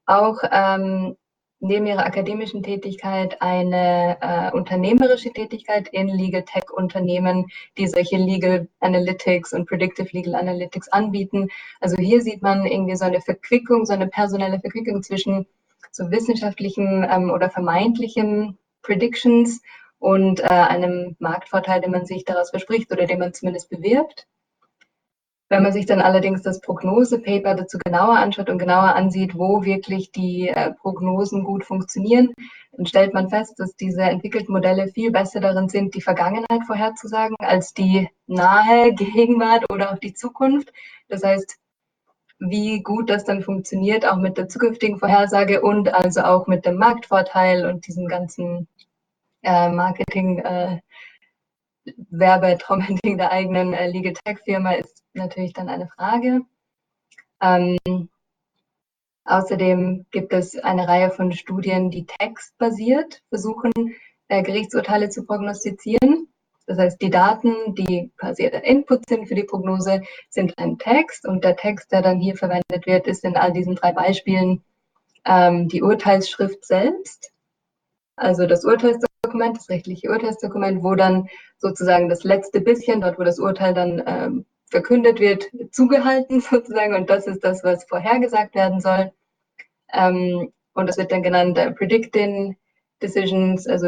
auch ähm, neben ihrer akademischen Tätigkeit eine äh, unternehmerische Tätigkeit in Legal Tech Unternehmen, die solche Legal Analytics und Predictive Legal Analytics anbieten. Also hier sieht man irgendwie so eine Verquickung, so eine personelle Verquickung zwischen so wissenschaftlichen ähm, oder vermeintlichen Predictions und äh, einem Marktvorteil, den man sich daraus verspricht oder den man zumindest bewirbt. Wenn man sich dann allerdings das Prognosepaper dazu genauer anschaut und genauer ansieht, wo wirklich die äh, Prognosen gut funktionieren, dann stellt man fest, dass diese entwickelten Modelle viel besser darin sind, die Vergangenheit vorherzusagen, als die nahe Gegenwart oder auch die Zukunft. Das heißt, wie gut das dann funktioniert, auch mit der zukünftigen Vorhersage und also auch mit dem Marktvorteil und diesem ganzen äh, Marketing. Äh, Werbetrommelding der eigenen äh, Legal Tech Firma ist natürlich dann eine Frage. Ähm, außerdem gibt es eine Reihe von Studien, die textbasiert versuchen, äh, Gerichtsurteile zu prognostizieren. Das heißt, die Daten, die quasi der Input sind für die Prognose, sind ein Text und der Text, der dann hier verwendet wird, ist in all diesen drei Beispielen ähm, die Urteilsschrift selbst, also das Urteilsdokument, das rechtliche Urteilsdokument, wo dann sozusagen das letzte bisschen, dort wo das Urteil dann ähm, verkündet wird, zugehalten sozusagen. Und das ist das, was vorhergesagt werden soll. Ähm, und das wird dann genannt äh, Predicting Decisions, also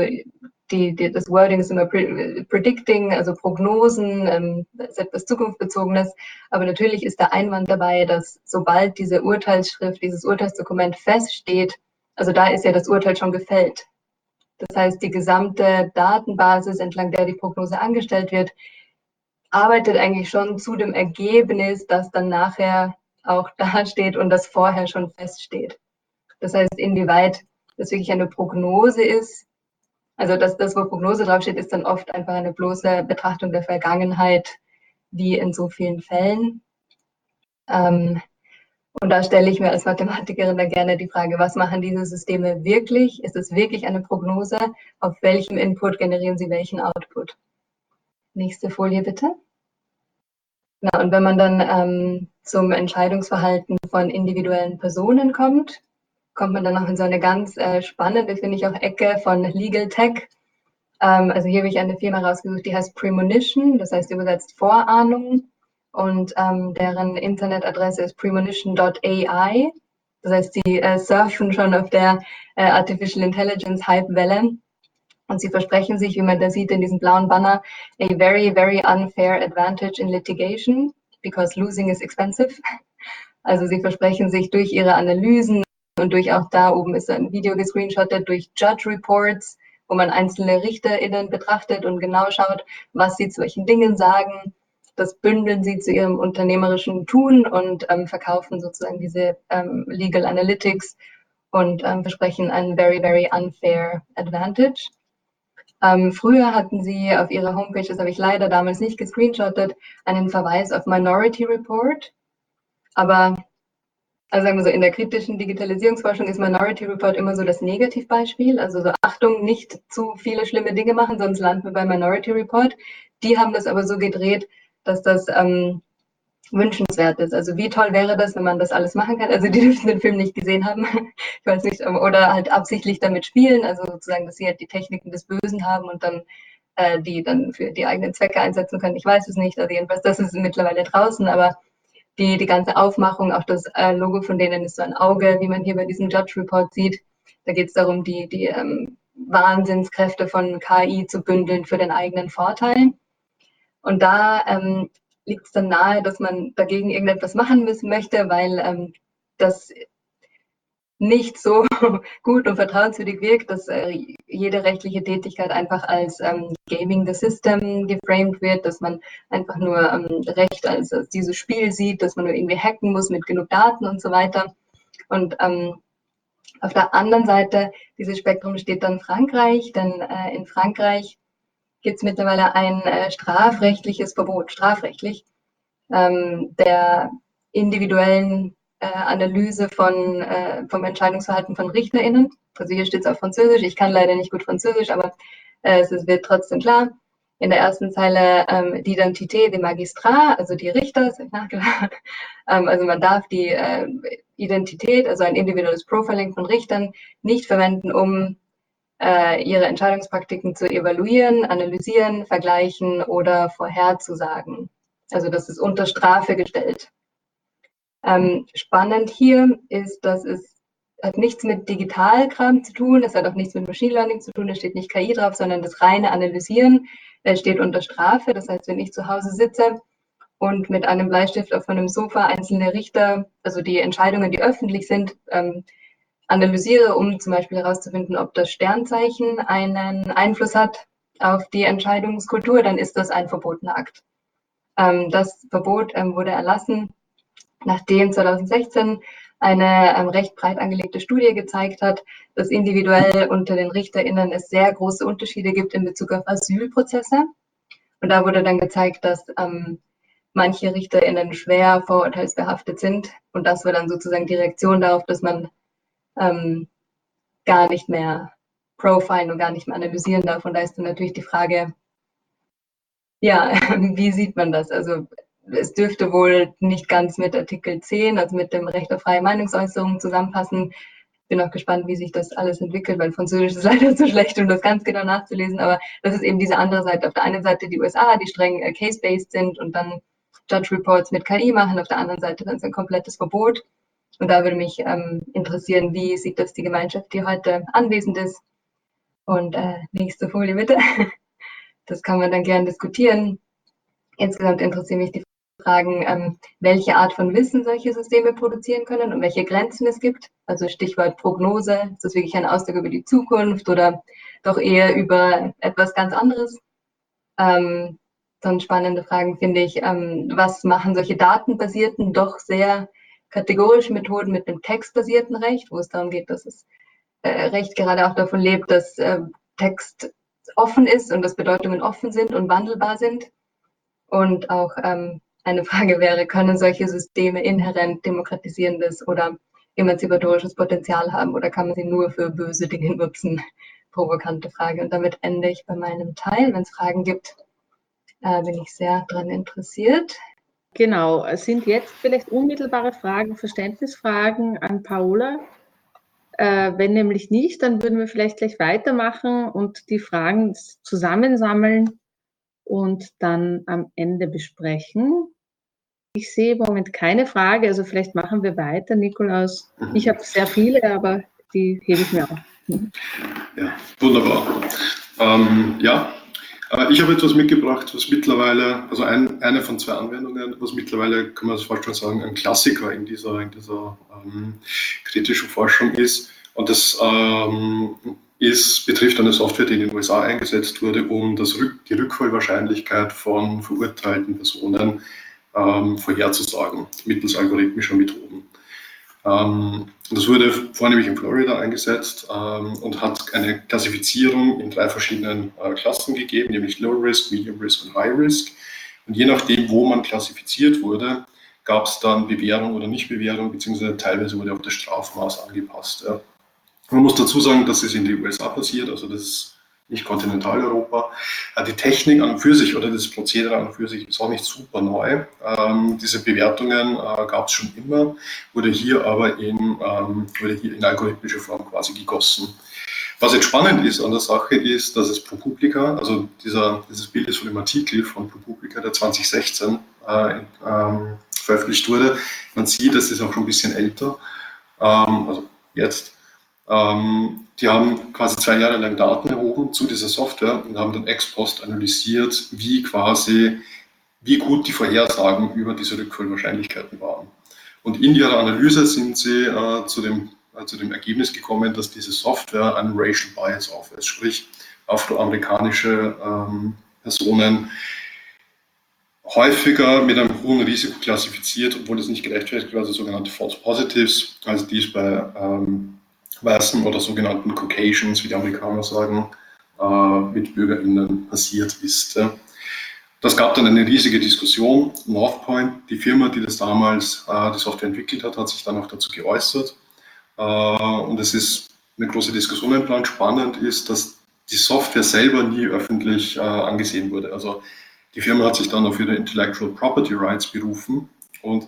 die, die, das Wording ist immer pre Predicting, also Prognosen, ähm, ist etwas Zukunftsbezogenes. Aber natürlich ist der Einwand dabei, dass sobald diese Urteilsschrift, dieses Urteilsdokument feststeht, also da ist ja das Urteil schon gefällt. Das heißt, die gesamte Datenbasis, entlang der die Prognose angestellt wird, arbeitet eigentlich schon zu dem Ergebnis, das dann nachher auch dasteht und das vorher schon feststeht. Das heißt, inwieweit das wirklich eine Prognose ist, also das, das, wo Prognose draufsteht, ist dann oft einfach eine bloße Betrachtung der Vergangenheit, wie in so vielen Fällen. Ähm, und da stelle ich mir als Mathematikerin dann gerne die Frage, was machen diese Systeme wirklich? Ist es wirklich eine Prognose? Auf welchem Input generieren sie welchen Output? Nächste Folie bitte. Na, und wenn man dann ähm, zum Entscheidungsverhalten von individuellen Personen kommt, kommt man dann noch in so eine ganz äh, spannende, finde ich auch, Ecke von Legal Tech. Ähm, also hier habe ich eine Firma rausgesucht, die heißt Premonition, das heißt übersetzt Vorahnung. Und ähm, deren Internetadresse ist premonition.ai. Das heißt, sie äh, surfen schon auf der äh, Artificial Intelligence Hype-Welle. Und sie versprechen sich, wie man da sieht in diesem blauen Banner, a very, very unfair advantage in litigation, because losing is expensive. Also sie versprechen sich durch ihre Analysen und durch auch da oben ist ein Video gescreenshottet durch Judge Reports, wo man einzelne RichterInnen betrachtet und genau schaut, was sie zu welchen Dingen sagen. Das bündeln sie zu ihrem unternehmerischen Tun und ähm, verkaufen sozusagen diese ähm, Legal Analytics und ähm, versprechen einen very, very unfair advantage. Ähm, früher hatten sie auf ihrer Homepage, das habe ich leider damals nicht gescreenshottet, einen Verweis auf Minority Report. Aber also sagen wir so, in der kritischen Digitalisierungsforschung ist Minority Report immer so das Negativbeispiel. Also so Achtung, nicht zu viele schlimme Dinge machen, sonst landen wir bei Minority Report. Die haben das aber so gedreht, dass das ähm, wünschenswert ist. Also wie toll wäre das, wenn man das alles machen kann? Also die dürfen den Film nicht gesehen haben, ich weiß nicht, oder halt absichtlich damit spielen, also sozusagen, dass sie halt die Techniken des Bösen haben und dann äh, die dann für die eigenen Zwecke einsetzen können. Ich weiß es nicht, also jedenfalls, das ist mittlerweile draußen, aber die, die ganze Aufmachung, auch das äh, Logo von denen ist so ein Auge, wie man hier bei diesem Judge Report sieht. Da geht es darum, die, die ähm, Wahnsinnskräfte von KI zu bündeln für den eigenen Vorteil. Und da ähm, liegt es dann nahe, dass man dagegen irgendetwas machen müssen möchte, weil ähm, das nicht so gut und vertrauenswürdig wirkt, dass äh, jede rechtliche Tätigkeit einfach als ähm, Gaming the System geframed wird, dass man einfach nur ähm, Recht als, als, dieses Spiel sieht, dass man nur irgendwie hacken muss mit genug Daten und so weiter. Und ähm, auf der anderen Seite dieses Spektrum steht dann Frankreich, denn äh, in Frankreich gibt es mittlerweile ein äh, strafrechtliches Verbot, strafrechtlich, ähm, der individuellen äh, Analyse von, äh, vom Entscheidungsverhalten von RichterInnen. Also hier steht es auf Französisch. Ich kann leider nicht gut Französisch, aber äh, es wird trotzdem klar. In der ersten Zeile ähm, Identité des Magistrats, also die Richter, das habe ich nachgeladen. Ähm, also man darf die äh, Identität, also ein individuelles Profiling von Richtern, nicht verwenden, um äh, ihre Entscheidungspraktiken zu evaluieren, analysieren, vergleichen oder vorherzusagen. Also das ist unter Strafe gestellt. Ähm, spannend hier ist, dass es hat nichts mit Digitalkram zu tun, es hat auch nichts mit Machine Learning zu tun, da steht nicht KI drauf, sondern das reine Analysieren äh, steht unter Strafe. Das heißt, wenn ich zu Hause sitze und mit einem Bleistift auf einem Sofa einzelne Richter, also die Entscheidungen, die öffentlich sind, ähm, analysiere, um zum Beispiel herauszufinden, ob das Sternzeichen einen Einfluss hat auf die Entscheidungskultur, dann ist das ein verbotener Akt. Ähm, das Verbot ähm, wurde erlassen nachdem 2016 eine ähm, recht breit angelegte Studie gezeigt hat, dass individuell unter den RichterInnen es sehr große Unterschiede gibt in Bezug auf Asylprozesse. Und da wurde dann gezeigt, dass ähm, manche RichterInnen schwer vorurteilsbehaftet sind. Und das war dann sozusagen die Reaktion darauf, dass man ähm, gar nicht mehr profilen und gar nicht mehr analysieren darf. Und da ist dann natürlich die Frage, ja, wie sieht man das? Also es dürfte wohl nicht ganz mit Artikel 10, also mit dem Recht auf freie Meinungsäußerung zusammenpassen. bin auch gespannt, wie sich das alles entwickelt, weil Französisch ist leider zu schlecht, um das ganz genau nachzulesen. Aber das ist eben diese andere Seite. Auf der einen Seite die USA, die streng äh, case-based sind und dann Judge Reports mit KI machen. Auf der anderen Seite dann ein komplettes Verbot. Und da würde mich ähm, interessieren, wie sieht das die Gemeinschaft, die heute anwesend ist. Und äh, nächste Folie bitte. Das kann man dann gerne diskutieren. Insgesamt interessieren mich die Fragen, ähm, welche Art von Wissen solche Systeme produzieren können und welche Grenzen es gibt. Also Stichwort Prognose, ist das wirklich ein Ausdruck über die Zukunft oder doch eher über etwas ganz anderes? Ähm, dann spannende Fragen finde ich, ähm, was machen solche datenbasierten, doch sehr kategorischen Methoden mit dem textbasierten Recht, wo es darum geht, dass das äh, Recht gerade auch davon lebt, dass äh, Text offen ist und dass Bedeutungen offen sind und wandelbar sind. Und auch ähm, eine Frage wäre, können solche Systeme inhärent demokratisierendes oder emanzipatorisches Potenzial haben oder kann man sie nur für böse Dinge nutzen? Provokante Frage. Und damit ende ich bei meinem Teil. Wenn es Fragen gibt, äh, bin ich sehr daran interessiert. Genau, es sind jetzt vielleicht unmittelbare Fragen, Verständnisfragen an Paola. Äh, wenn nämlich nicht, dann würden wir vielleicht gleich weitermachen und die Fragen zusammensammeln und dann am Ende besprechen. Ich sehe im Moment keine Frage, also vielleicht machen wir weiter, Nikolaus. Mhm. Ich habe sehr viele, aber die hebe ich mir auf. Ja, wunderbar. Ähm, ja, ich habe etwas mitgebracht, was mittlerweile, also ein, eine von zwei Anwendungen, was mittlerweile, kann man das fast schon sagen, ein Klassiker in dieser, in dieser ähm, kritischen Forschung ist. Und das ähm, ist, betrifft eine Software, die in den USA eingesetzt wurde, um das, die Rückfallwahrscheinlichkeit von verurteilten Personen ähm, vorherzusagen, mittels algorithmischer Methoden. Ähm, das wurde vornehmlich in Florida eingesetzt ähm, und hat eine Klassifizierung in drei verschiedenen äh, Klassen gegeben, nämlich Low Risk, Medium Risk und High Risk. Und je nachdem, wo man klassifiziert wurde, gab es dann Bewährung oder Nichtbewährung, beziehungsweise teilweise wurde auch das Strafmaß angepasst. Man muss dazu sagen, dass es in den USA passiert, also das ist nicht Kontinentaleuropa. Äh, die Technik an und für sich oder das Prozedere an und für sich ist auch nicht super neu. Ähm, diese Bewertungen äh, gab es schon immer, wurde hier aber in, ähm, wurde hier in algorithmische Form quasi gegossen. Was jetzt spannend ist an der Sache ist, dass es ProPublica, also dieser, dieses Bild ist von dem Artikel von ProPublica, der 2016 äh, ähm, veröffentlicht wurde. Man sieht, das ist auch schon ein bisschen älter, ähm, also jetzt. Ähm, die haben quasi zwei Jahre lang Daten erhoben zu dieser Software und haben dann ex post analysiert, wie quasi, wie gut die Vorhersagen über diese Rückfallwahrscheinlichkeiten waren. Und in ihrer Analyse sind sie äh, zu, dem, äh, zu dem Ergebnis gekommen, dass diese Software einen Racial Bias aufweist, sprich afroamerikanische ähm, Personen häufiger mit einem hohen Risiko klassifiziert, obwohl das nicht gerechtfertigt war, also sogenannte False Positives, also dies bei ähm, weißen oder sogenannten Caucasians, wie die Amerikaner sagen, äh, MitbürgerInnen passiert ist. Das gab dann eine riesige Diskussion. Northpoint, die Firma, die das damals äh, die Software entwickelt hat, hat sich dann auch dazu geäußert. Äh, und es ist eine große Diskussion entbrannt. Spannend ist, dass die Software selber nie öffentlich angesehen wurde. Also die Firma hat sich dann auf ihre Intellectual Property Rights berufen und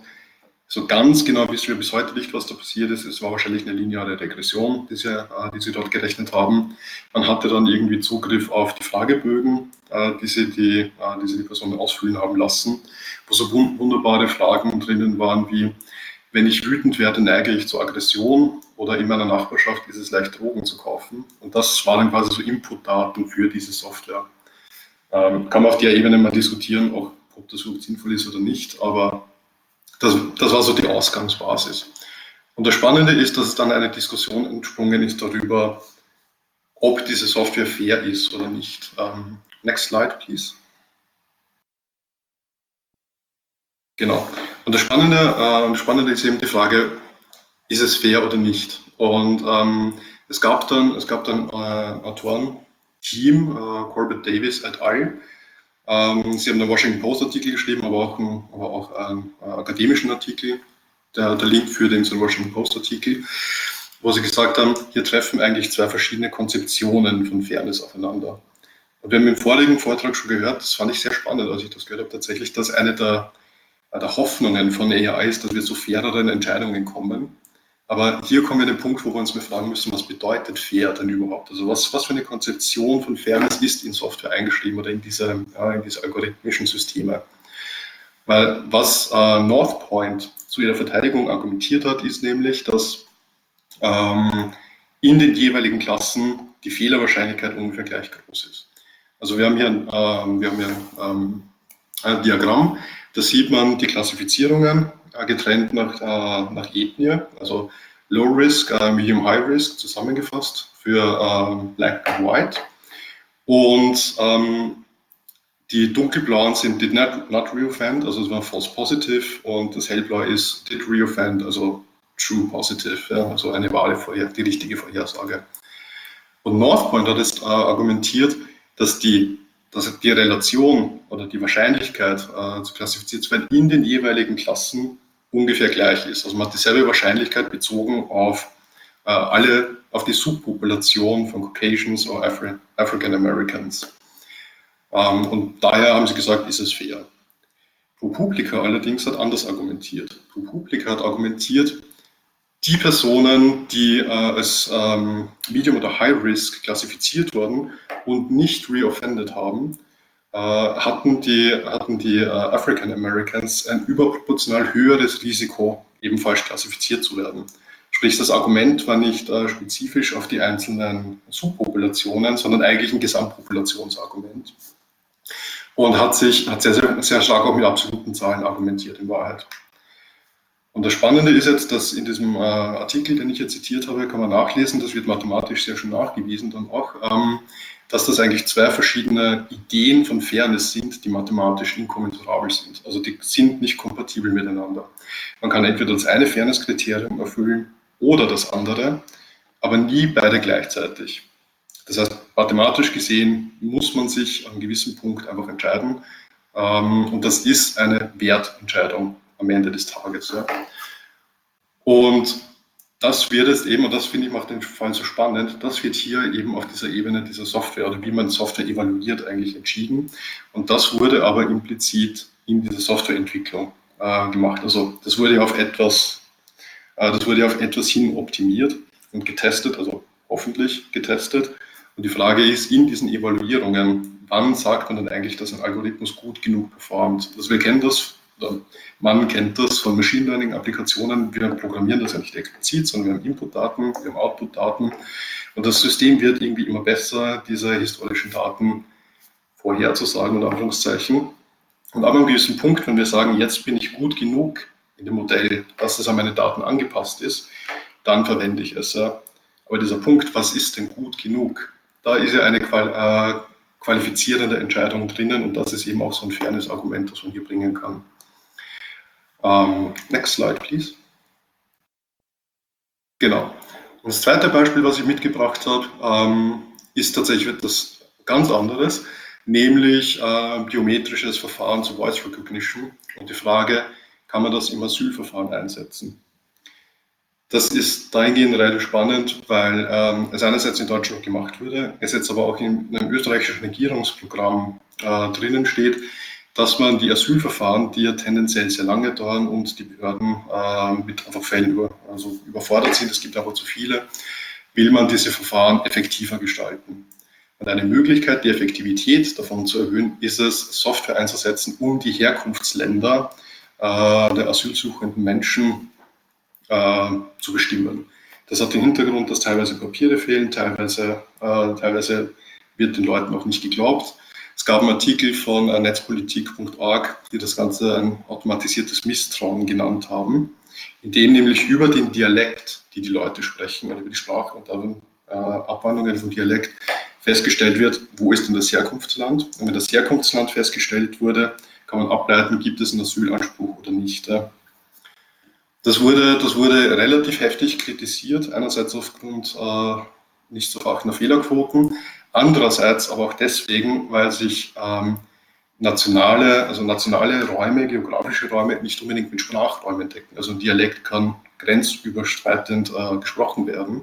so ganz genau wissen wir bis heute nicht, was da passiert ist. Es war wahrscheinlich eine lineare Regression, die sie, äh, die sie dort gerechnet haben. Man hatte dann irgendwie Zugriff auf die Fragebögen, äh, die sie die, äh, die, sie die Personen ausfüllen haben lassen, wo so wunderbare Fragen drinnen waren wie, wenn ich wütend werde, neige ich zur Aggression oder in meiner Nachbarschaft ist es leicht, Drogen zu kaufen. Und das waren quasi so Inputdaten für diese Software. Ähm, kann man auf der Ebene mal diskutieren, auch, ob das überhaupt sinnvoll ist oder nicht, aber das, das war so die Ausgangsbasis. Und das Spannende ist, dass dann eine Diskussion entsprungen ist darüber, ob diese Software fair ist oder nicht. Um, next slide, please. Genau. Und das Spannende, äh, das Spannende ist eben die Frage, ist es fair oder nicht? Und ähm, es gab dann, es gab dann äh, Autoren-Team, äh, Corbett Davis et al., ähm, Sie haben einen Washington Post-Artikel geschrieben, aber auch, einen, aber auch einen, einen akademischen Artikel. Der, der Link in den Washington Post-Artikel, wo Sie gesagt haben, hier treffen eigentlich zwei verschiedene Konzeptionen von Fairness aufeinander. Und wir haben im vorigen Vortrag schon gehört, das fand ich sehr spannend, als ich das gehört habe, tatsächlich, dass eine der, der Hoffnungen von AI ist, dass wir zu faireren Entscheidungen kommen. Aber hier kommen wir an den Punkt, wo wir uns mal fragen müssen, was bedeutet fair denn überhaupt? Also was, was für eine Konzeption von Fairness ist in Software eingeschrieben oder in diese, ja, in diese algorithmischen Systeme? Weil was äh, Northpoint zu ihrer Verteidigung argumentiert hat, ist nämlich, dass ähm, in den jeweiligen Klassen die Fehlerwahrscheinlichkeit ungefähr gleich groß ist. Also wir haben hier, ein, äh, wir haben hier ähm, ein Diagramm, da sieht man die Klassifizierungen getrennt nach, äh, nach Ethnie, also Low Risk, äh, Medium High Risk zusammengefasst für ähm, Black and White. Und ähm, die dunkelblauen sind did not, not reoffend, also es war false positive und das hellblaue ist did reoffend, also true positive, ja, also eine wahre Vorher die richtige Vorhersage. Und Northpoint hat jetzt äh, argumentiert, dass die, dass die Relation oder die Wahrscheinlichkeit äh, zu klassifiziert zu werden in den jeweiligen Klassen ungefähr gleich ist. Also man hat dieselbe Wahrscheinlichkeit bezogen auf äh, alle, auf die Subpopulation von Caucasians oder Afri African Americans. Ähm, und daher haben sie gesagt, ist es fair. ProPublica allerdings hat anders argumentiert. ProPublica hat argumentiert, die Personen, die äh, als ähm, Medium oder High Risk klassifiziert wurden und nicht reoffended haben, hatten die, hatten die äh, African Americans ein überproportional höheres Risiko, ebenfalls klassifiziert zu werden. Sprich, das Argument war nicht äh, spezifisch auf die einzelnen Subpopulationen, sondern eigentlich ein Gesamtpopulationsargument. Und hat sich hat sehr, sehr, sehr stark auch mit absoluten Zahlen argumentiert in Wahrheit. Und das Spannende ist jetzt, dass in diesem äh, Artikel, den ich jetzt zitiert habe, kann man nachlesen, das wird mathematisch sehr schön nachgewiesen dann auch, ähm, dass das eigentlich zwei verschiedene Ideen von Fairness sind, die mathematisch inkommensurabel sind. Also die sind nicht kompatibel miteinander. Man kann entweder das eine Fairness-Kriterium erfüllen oder das andere, aber nie beide gleichzeitig. Das heißt, mathematisch gesehen muss man sich an einem gewissen Punkt einfach entscheiden. Ähm, und das ist eine Wertentscheidung am Ende des Tages. Und das wird es eben, und das finde ich macht den Fall so spannend, das wird hier eben auf dieser Ebene dieser Software oder wie man Software evaluiert eigentlich entschieden. Und das wurde aber implizit in dieser Softwareentwicklung äh, gemacht. Also das wurde auf etwas, äh, das wurde auf etwas hin optimiert und getestet, also hoffentlich getestet. Und die Frage ist in diesen Evaluierungen, wann sagt man denn eigentlich, dass ein Algorithmus gut genug performt? Also wir kennen das man kennt das von Machine Learning-Applikationen. Wir programmieren das ja nicht explizit, sondern wir haben Input-Daten, wir haben Output-Daten. Und das System wird irgendwie immer besser, diese historischen Daten vorherzusagen, und Anführungszeichen. Und ab einem gewissen Punkt, wenn wir sagen, jetzt bin ich gut genug in dem Modell, dass es an meine Daten angepasst ist, dann verwende ich es. Aber dieser Punkt, was ist denn gut genug? Da ist ja eine äh, qualifizierende Entscheidung drinnen und das ist eben auch so ein fairness Argument, das man hier bringen kann. Um, ähm, next slide, please. Genau. Und das zweite Beispiel, was ich mitgebracht habe, ähm, ist tatsächlich etwas ganz anderes, nämlich äh, biometrisches Verfahren zu Voice Recognition und die Frage, kann man das im Asylverfahren einsetzen? Das ist dahingehend relativ spannend, weil ähm, es einerseits in Deutschland gemacht wurde, es jetzt aber auch in einem österreichischen Regierungsprogramm äh, drinnen steht, dass man die Asylverfahren, die ja tendenziell sehr lange dauern und die Behörden äh, mit einfach Fällen über, also überfordert sind, es gibt aber zu viele, will man diese Verfahren effektiver gestalten. Und eine Möglichkeit, die Effektivität davon zu erhöhen, ist es, Software einzusetzen, um die Herkunftsländer äh, der asylsuchenden Menschen äh, zu bestimmen. Das hat den Hintergrund, dass teilweise Papiere fehlen, teilweise, äh, teilweise wird den Leuten auch nicht geglaubt. Es gab einen Artikel von äh, netzpolitik.org, die das Ganze ein automatisiertes Misstrauen genannt haben, in dem nämlich über den Dialekt, die die Leute sprechen, oder über die Sprache und dann äh, Abwandlungen vom Dialekt festgestellt wird, wo ist denn das Herkunftsland. Und wenn das Herkunftsland festgestellt wurde, kann man ableiten, gibt es einen Asylanspruch oder nicht. Das wurde, das wurde relativ heftig kritisiert, einerseits aufgrund äh, nicht so vorhandener Fehlerquoten, Andererseits aber auch deswegen, weil sich ähm, nationale, also nationale Räume, geografische Räume nicht unbedingt mit Sprachräumen decken. Also ein Dialekt kann grenzüberschreitend äh, gesprochen werden.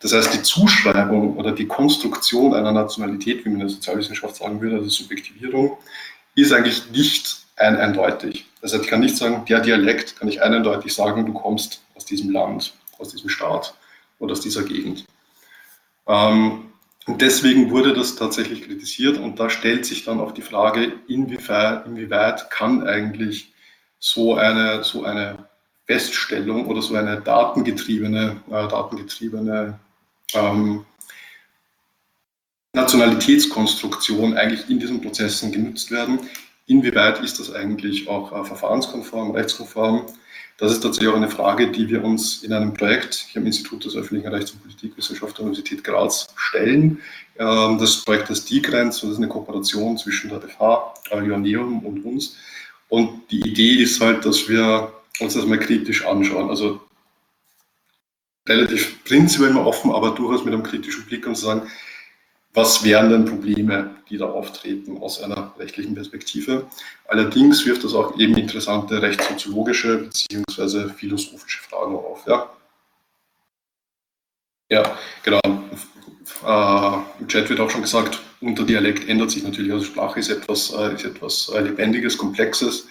Das heißt, die Zuschreibung oder die Konstruktion einer Nationalität, wie man in der Sozialwissenschaft sagen würde, also Subjektivierung, ist eigentlich nicht ein eindeutig. Das heißt, ich kann nicht sagen, der Dialekt kann ich eindeutig sagen, du kommst aus diesem Land. aus diesem Staat oder aus dieser Gegend. Ähm, und deswegen wurde das tatsächlich kritisiert und da stellt sich dann auch die Frage, inwieweit, inwieweit kann eigentlich so eine, so eine Feststellung oder so eine datengetriebene, äh, datengetriebene ähm, Nationalitätskonstruktion eigentlich in diesen Prozessen genutzt werden. Inwieweit ist das eigentlich auch äh, verfahrenskonform, rechtskonform? Das ist tatsächlich auch eine Frage, die wir uns in einem Projekt hier am Institut des öffentlichen Rechts und Politikwissenschaft der Universität Graz stellen. Ähm, das Projekt ist DIGRENZ, das ist eine Kooperation zwischen der FH, Joanneum und uns. Und die Idee ist halt, dass wir uns das mal kritisch anschauen. Also relativ prinzipiell mal offen, aber durchaus mit einem kritischen Blick und zu sagen, was wären denn Probleme, die da auftreten aus einer rechtlichen Perspektive. Allerdings wirft das auch eben interessante rechtssoziologische bzw. philosophische Fragen auf. Ja, ja genau. Äh, Im Chat wird auch schon gesagt, unter Dialekt ändert sich natürlich, also Sprache ist etwas, äh, ist etwas äh, Lebendiges, Komplexes.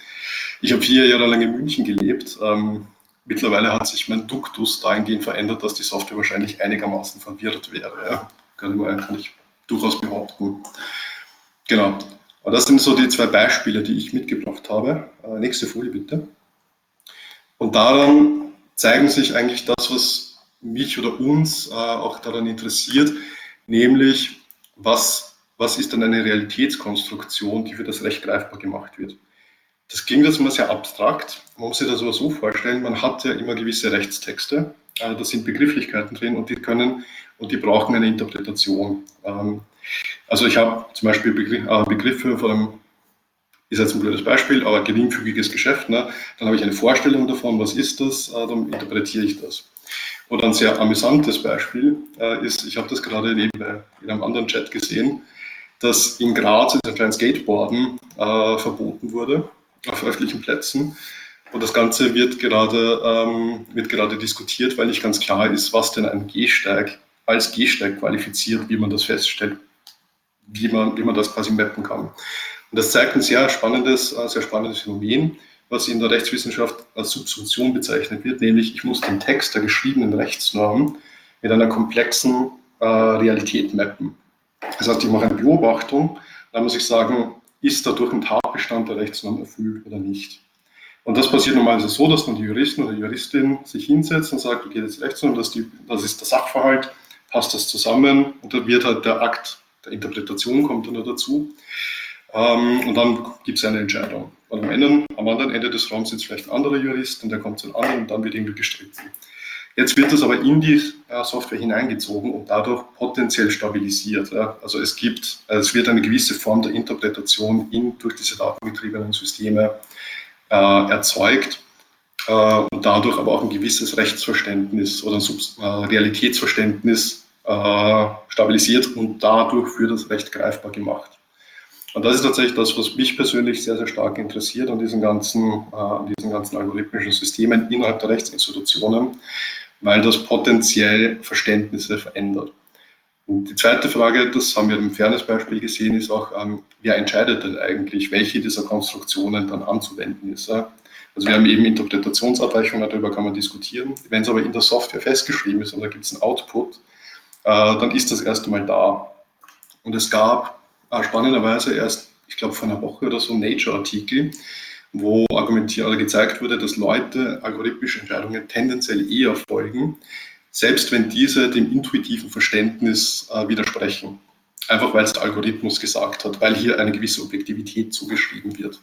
Ich habe vier Jahre lang in München gelebt. Ähm, mittlerweile hat sich mein Duktus dahingehend verändert, dass die Software wahrscheinlich einigermaßen verwirrt wäre. Ja. Kann, ich, kann ich durchaus behaupten. Genau. Aber das sind so die zwei Beispiele, die ich mitgebracht habe. Äh, nächste Folie bitte. Und daran zeigen sich eigentlich das, was mich oder uns äh, auch daran interessiert, nämlich was, was ist dann eine Realitätskonstruktion, die für das Recht greifbar gemacht wird. Das klingt jetzt mal sehr abstrakt. Man muss sich das aber so vorstellen, man hat ja immer gewisse Rechtstexte, äh, da sind Begrifflichkeiten drin und die können und die brauchen eine Interpretation. Ähm, also ich habe zum Beispiel äh, Begriffe von ist jetzt ein blödes Beispiel, aber geringfügiges Geschäft, ne? dann habe ich eine Vorstellung davon, was ist das, äh, dann interpretiere ich das. Oder ein sehr amüsantes Beispiel ist, ich habe das gerade in einem anderen Chat gesehen, dass in Graz ein Skateboarden äh, verboten wurde auf öffentlichen Plätzen. Und das Ganze wird gerade, ähm, wird gerade diskutiert, weil nicht ganz klar ist, was denn ein Gehsteig als Gehsteig qualifiziert, wie man das feststellt, wie man, wie man das quasi mappen kann. Und das zeigt ein sehr spannendes, äh, sehr spannendes Phänomen, was in der Rechtswissenschaft als Subsumption bezeichnet wird, nämlich ich muss den Text der geschriebenen Rechtsnorm mit einer komplexen äh, Realität mappen. Das heißt, ich mache eine Beobachtung, dann muss ich sagen, ist dadurch ein Tatbestand der Rechtsnorm erfüllt oder nicht. Und das passiert normalerweise so, dass dann die Juristin oder die Juristin sich hinsetzt und sagt, okay, das ist Rechtsnorm, das ist der Sachverhalt, passt das zusammen und dann wird halt der Akt der Interpretation kommt dann dazu. Ähm, und dann gibt es eine Entscheidung. Und am, Ende, am anderen Ende des Raums sitzt vielleicht ein anderer Jurist und der kommt zu einem anderen und dann wird irgendwie gestritten. Jetzt wird das aber in die äh, Software hineingezogen und dadurch potenziell stabilisiert. Ja. Also es gibt, also es wird eine gewisse Form der Interpretation in, durch diese datengetriebenen Systeme äh, erzeugt äh, und dadurch aber auch ein gewisses Rechtsverständnis oder ein Subs äh, Realitätsverständnis äh, stabilisiert und dadurch für das Recht greifbar gemacht. Und das ist tatsächlich das, was mich persönlich sehr, sehr stark interessiert an diesen ganzen, äh, an diesen ganzen algorithmischen Systemen innerhalb der Rechtsinstitutionen, weil das potenziell Verständnisse verändert. Und die zweite Frage, das haben wir im Fairness-Beispiel gesehen, ist auch, ähm, wer entscheidet denn eigentlich, welche dieser Konstruktionen dann anzuwenden ist. Also wir haben eben Interpretationsabweichungen, darüber kann man diskutieren. Wenn es aber in der Software festgeschrieben ist und da gibt es einen Output, äh, dann ist das erste Mal da. Und es gab äh, spannenderweise erst, ich glaube vor einer Woche oder so, Nature-Artikel, wo argumentiert oder gezeigt wurde, dass Leute algorithmische Entscheidungen tendenziell eher folgen, selbst wenn diese dem intuitiven Verständnis äh, widersprechen. Einfach weil es der Algorithmus gesagt hat, weil hier eine gewisse Objektivität zugeschrieben wird.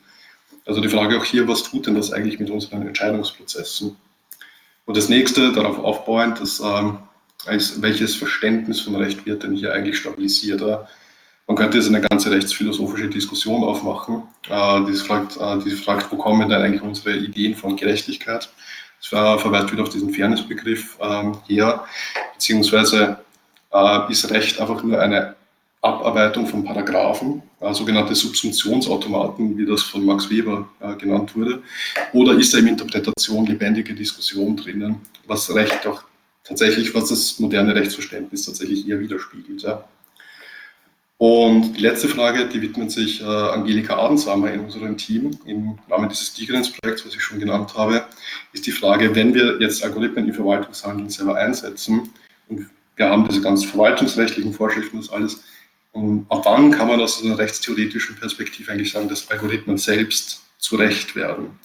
Also die Frage auch hier, was tut denn das eigentlich mit unseren Entscheidungsprozessen? Und das nächste, darauf aufbauend, ist, ähm, ist welches Verständnis von Recht wird denn hier eigentlich stabilisiert? Man könnte jetzt eine ganze rechtsphilosophische Diskussion aufmachen, äh, die, fragt, äh, die fragt, wo kommen denn eigentlich unsere Ideen von Gerechtigkeit? Das verweist wieder auf diesen Fairnessbegriff ähm, her, beziehungsweise äh, ist Recht einfach nur eine Abarbeitung von Paragraphen, äh, sogenannte Subsumptionsautomaten, wie das von Max Weber äh, genannt wurde, oder ist da im Interpretation lebendige Diskussion drinnen, was Recht auch tatsächlich, was das moderne Rechtsverständnis tatsächlich eher widerspiegelt. Ja. Und die letzte Frage, die widmet sich äh, Angelika Adensamer in unserem Team im Rahmen dieses Digrens-Projekts, was ich schon genannt habe, ist die Frage, wenn wir jetzt Algorithmen im Verwaltungshandeln selber einsetzen und wir haben diese ganzen verwaltungsrechtlichen Vorschriften das alles, und ab wann kann man aus einer rechtstheoretischen Perspektive eigentlich sagen, dass Algorithmen selbst zu Recht werden?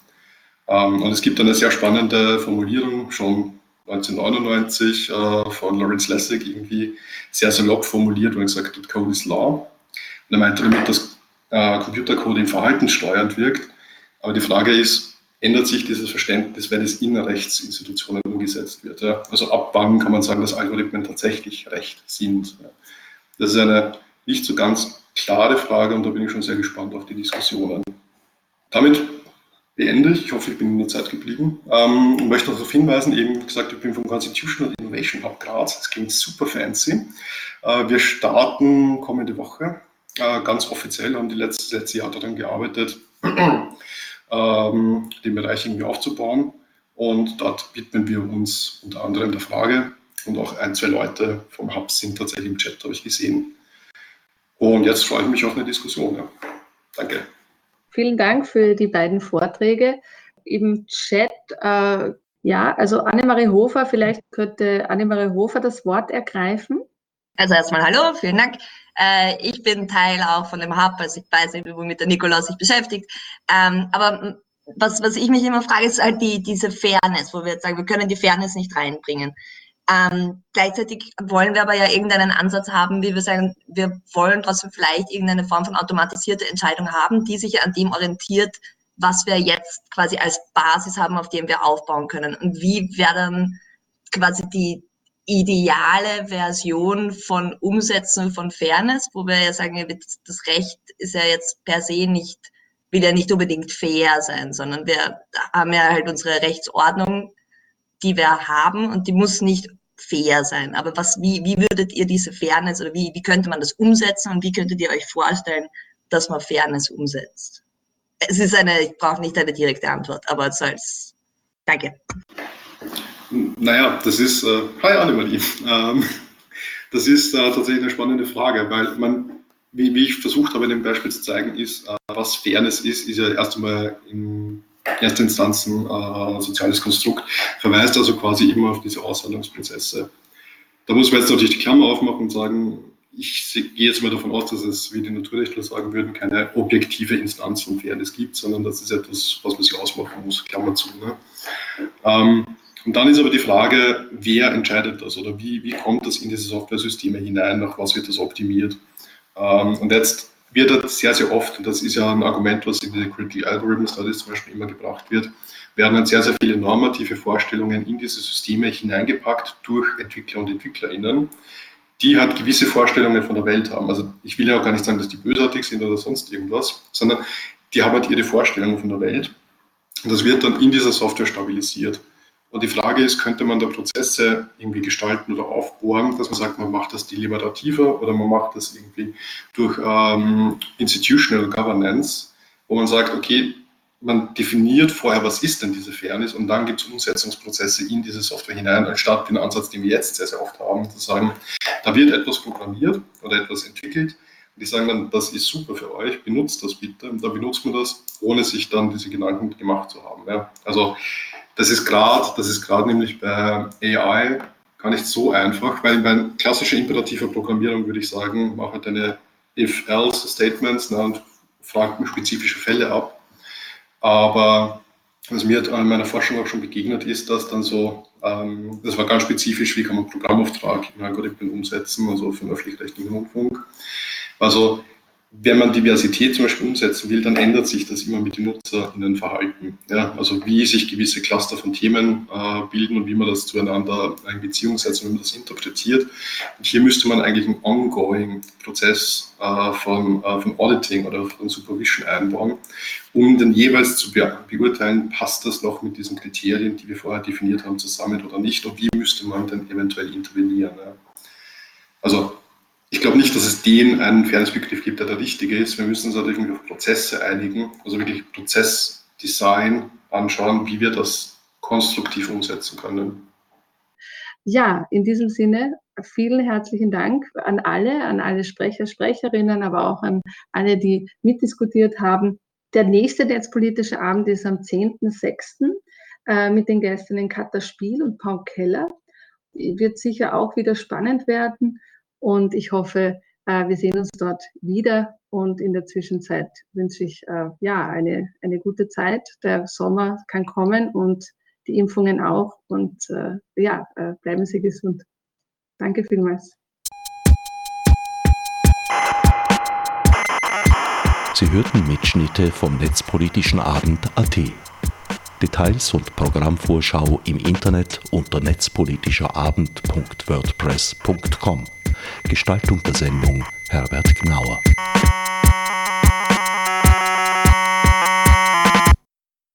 Ähm, und es gibt eine sehr spannende Formulierung schon 1999 äh, von Lawrence Lessig irgendwie sehr salopp formuliert, wo er gesagt hat, Code is Law. Und er meinte damit, dass äh, Computercode im Verhalten steuernd wirkt. Aber die Frage ist, ändert sich dieses Verständnis, wenn es in Rechtsinstitutionen umgesetzt wird? Also ab wann kann man sagen, dass Algorithmen tatsächlich Recht sind? Das ist eine nicht so ganz klare Frage und da bin ich schon sehr gespannt auf die Diskussionen. Damit beende ich. Ich hoffe, ich bin in der Zeit geblieben. Ähm, und möchte noch darauf hinweisen, eben gesagt, ich bin vom Constitutional Innovation Hub Graz. Das klingt super fancy. Äh, wir starten kommende Woche. Äh, ganz offiziell haben die letzte, letzte Jahr daran gearbeitet, ähm, den Bereich irgendwie aufzubauen. Und dort widmen wir uns unter anderem der Frage, und auch ein, zwei Leute vom Hub sind tatsächlich im Chat, habe ich gesehen. Und jetzt freue ich mich auf eine Diskussion. Ja. Danke. Vielen Dank für die beiden Vorträge. Im Chat, äh, ja, also Annemarie Hofer, vielleicht könnte Annemarie Hofer das Wort ergreifen. Also erstmal hallo, vielen Dank. Äh, ich bin Teil auch von dem Hub, also ich weiß nicht, womit der Nikolaus sich beschäftigt. Ähm, aber was, was ich mich immer frage, ist halt die, diese Fairness, wo wir jetzt sagen, wir können die Fairness nicht reinbringen. Ähm, gleichzeitig wollen wir aber ja irgendeinen Ansatz haben, wie wir sagen, wir wollen trotzdem vielleicht irgendeine Form von automatisierte Entscheidung haben, die sich an dem orientiert, was wir jetzt quasi als Basis haben, auf dem wir aufbauen können. Und wie wäre dann quasi die ideale Version von Umsetzen von Fairness, wo wir ja sagen, das Recht ist ja jetzt per se nicht, will ja nicht unbedingt fair sein, sondern wir haben ja halt unsere Rechtsordnung, die wir haben und die muss nicht fair sein. Aber was, wie, wie würdet ihr diese Fairness oder wie, wie könnte man das umsetzen und wie könntet ihr euch vorstellen, dass man Fairness umsetzt? Es ist eine, ich brauche nicht eine direkte Antwort, aber es als, danke. Naja, das ist, äh, hi Annemarie, ähm, das ist äh, tatsächlich eine spannende Frage, weil man, wie, wie ich versucht habe, in dem Beispiel zu zeigen, ist, äh, was Fairness ist, ist ja erst einmal in erste Instanzen äh, soziales Konstrukt, verweist also quasi immer auf diese Aushandlungsprozesse. Da muss man jetzt natürlich die Klammer aufmachen und sagen, ich gehe jetzt mal davon aus, dass es, wie die Naturrechtler sagen würden, keine objektive Instanz von Fairness gibt, sondern das ist etwas, was man sich ausmachen muss, Klammer zu. Ne? Ähm, und dann ist aber die Frage, wer entscheidet das oder wie, wie kommt das in diese Software-Systeme hinein, nach was wird das optimiert? Ähm, und jetzt wird das sehr, sehr oft, und das ist ja ein Argument, was in der Critical Algorithm Studies zum Beispiel immer gebracht wird, werden dann sehr, sehr viele normative Vorstellungen in diese Systeme hineingepackt durch Entwickler und EntwicklerInnen, die halt gewisse Vorstellungen von der Welt haben. Also ich will ja auch gar nicht sagen, dass die bösartig sind oder sonst irgendwas, sondern die haben halt ihre Vorstellungen von der Welt. Und das wird dann in dieser Software stabilisiert. Und die Frage ist, könnte man da Prozesse irgendwie gestalten oder aufbohren, dass man sagt, man macht das deliberativer oder man macht das irgendwie durch ähm, Institutional Governance, wo man sagt, okay, man definiert vorher, was ist denn diese Fairness und dann gibt es Umsetzungsprozesse in diese Software hinein, anstatt den Ansatz, den wir jetzt sehr, sehr oft haben, zu sagen, da wird etwas programmiert oder etwas entwickelt und die sagen dann, das ist super für euch, benutzt das bitte und dann benutzt man das, ohne sich dann diese Gedanken gemacht zu haben. Ja. Also das ist gerade, das ist gerade nämlich bei AI gar nicht so einfach, weil bei klassischer imperativer Programmierung würde ich sagen, mache deine If-Else-Statements ne, und frage spezifische Fälle ab. Aber was mir in meiner Forschung auch schon begegnet ist, dass dann so, ähm, das war ganz spezifisch, wie kann man Programmauftrag in Algorithmen umsetzen, also den öffentlich-rechtlichen Rundfunk. Also wenn man Diversität zum Beispiel umsetzen will, dann ändert sich das immer mit den NutzerInnenverhalten. Ja, also wie sich gewisse Cluster von Themen äh, bilden und wie man das zueinander in Beziehung setzt und wie man das interpretiert. Und hier müsste man eigentlich einen ongoing Prozess äh, von, äh, von Auditing oder von Supervision einbauen, um dann jeweils zu be beurteilen, passt das noch mit diesen Kriterien, die wir vorher definiert haben, zusammen oder nicht und wie müsste man dann eventuell intervenieren. Ja. Also ich glaube nicht, dass es den einen Fairnessbegriff gibt, der der richtige ist. Wir müssen uns natürlich auf Prozesse einigen, also wirklich Prozessdesign anschauen, wie wir das konstruktiv umsetzen können. Ja, in diesem Sinne, vielen herzlichen Dank an alle, an alle Sprecher, Sprecherinnen, aber auch an alle, die mitdiskutiert haben. Der nächste netzpolitische Abend ist am 10.06. Äh, mit den Gästinnen Katha Spiel und Paul Keller. Wird sicher auch wieder spannend werden und ich hoffe, äh, wir sehen uns dort wieder und in der Zwischenzeit wünsche ich äh, ja eine, eine gute Zeit. Der Sommer kann kommen und die Impfungen auch und ja, bleiben Sie gesund. Danke vielmals. Sie hörten Mitschnitte vom Netzpolitischen Abend AT. Details und Programmvorschau im Internet unter netzpolitischerabend.wordpress.com. Gestaltung der Sendung Herbert Gnauer.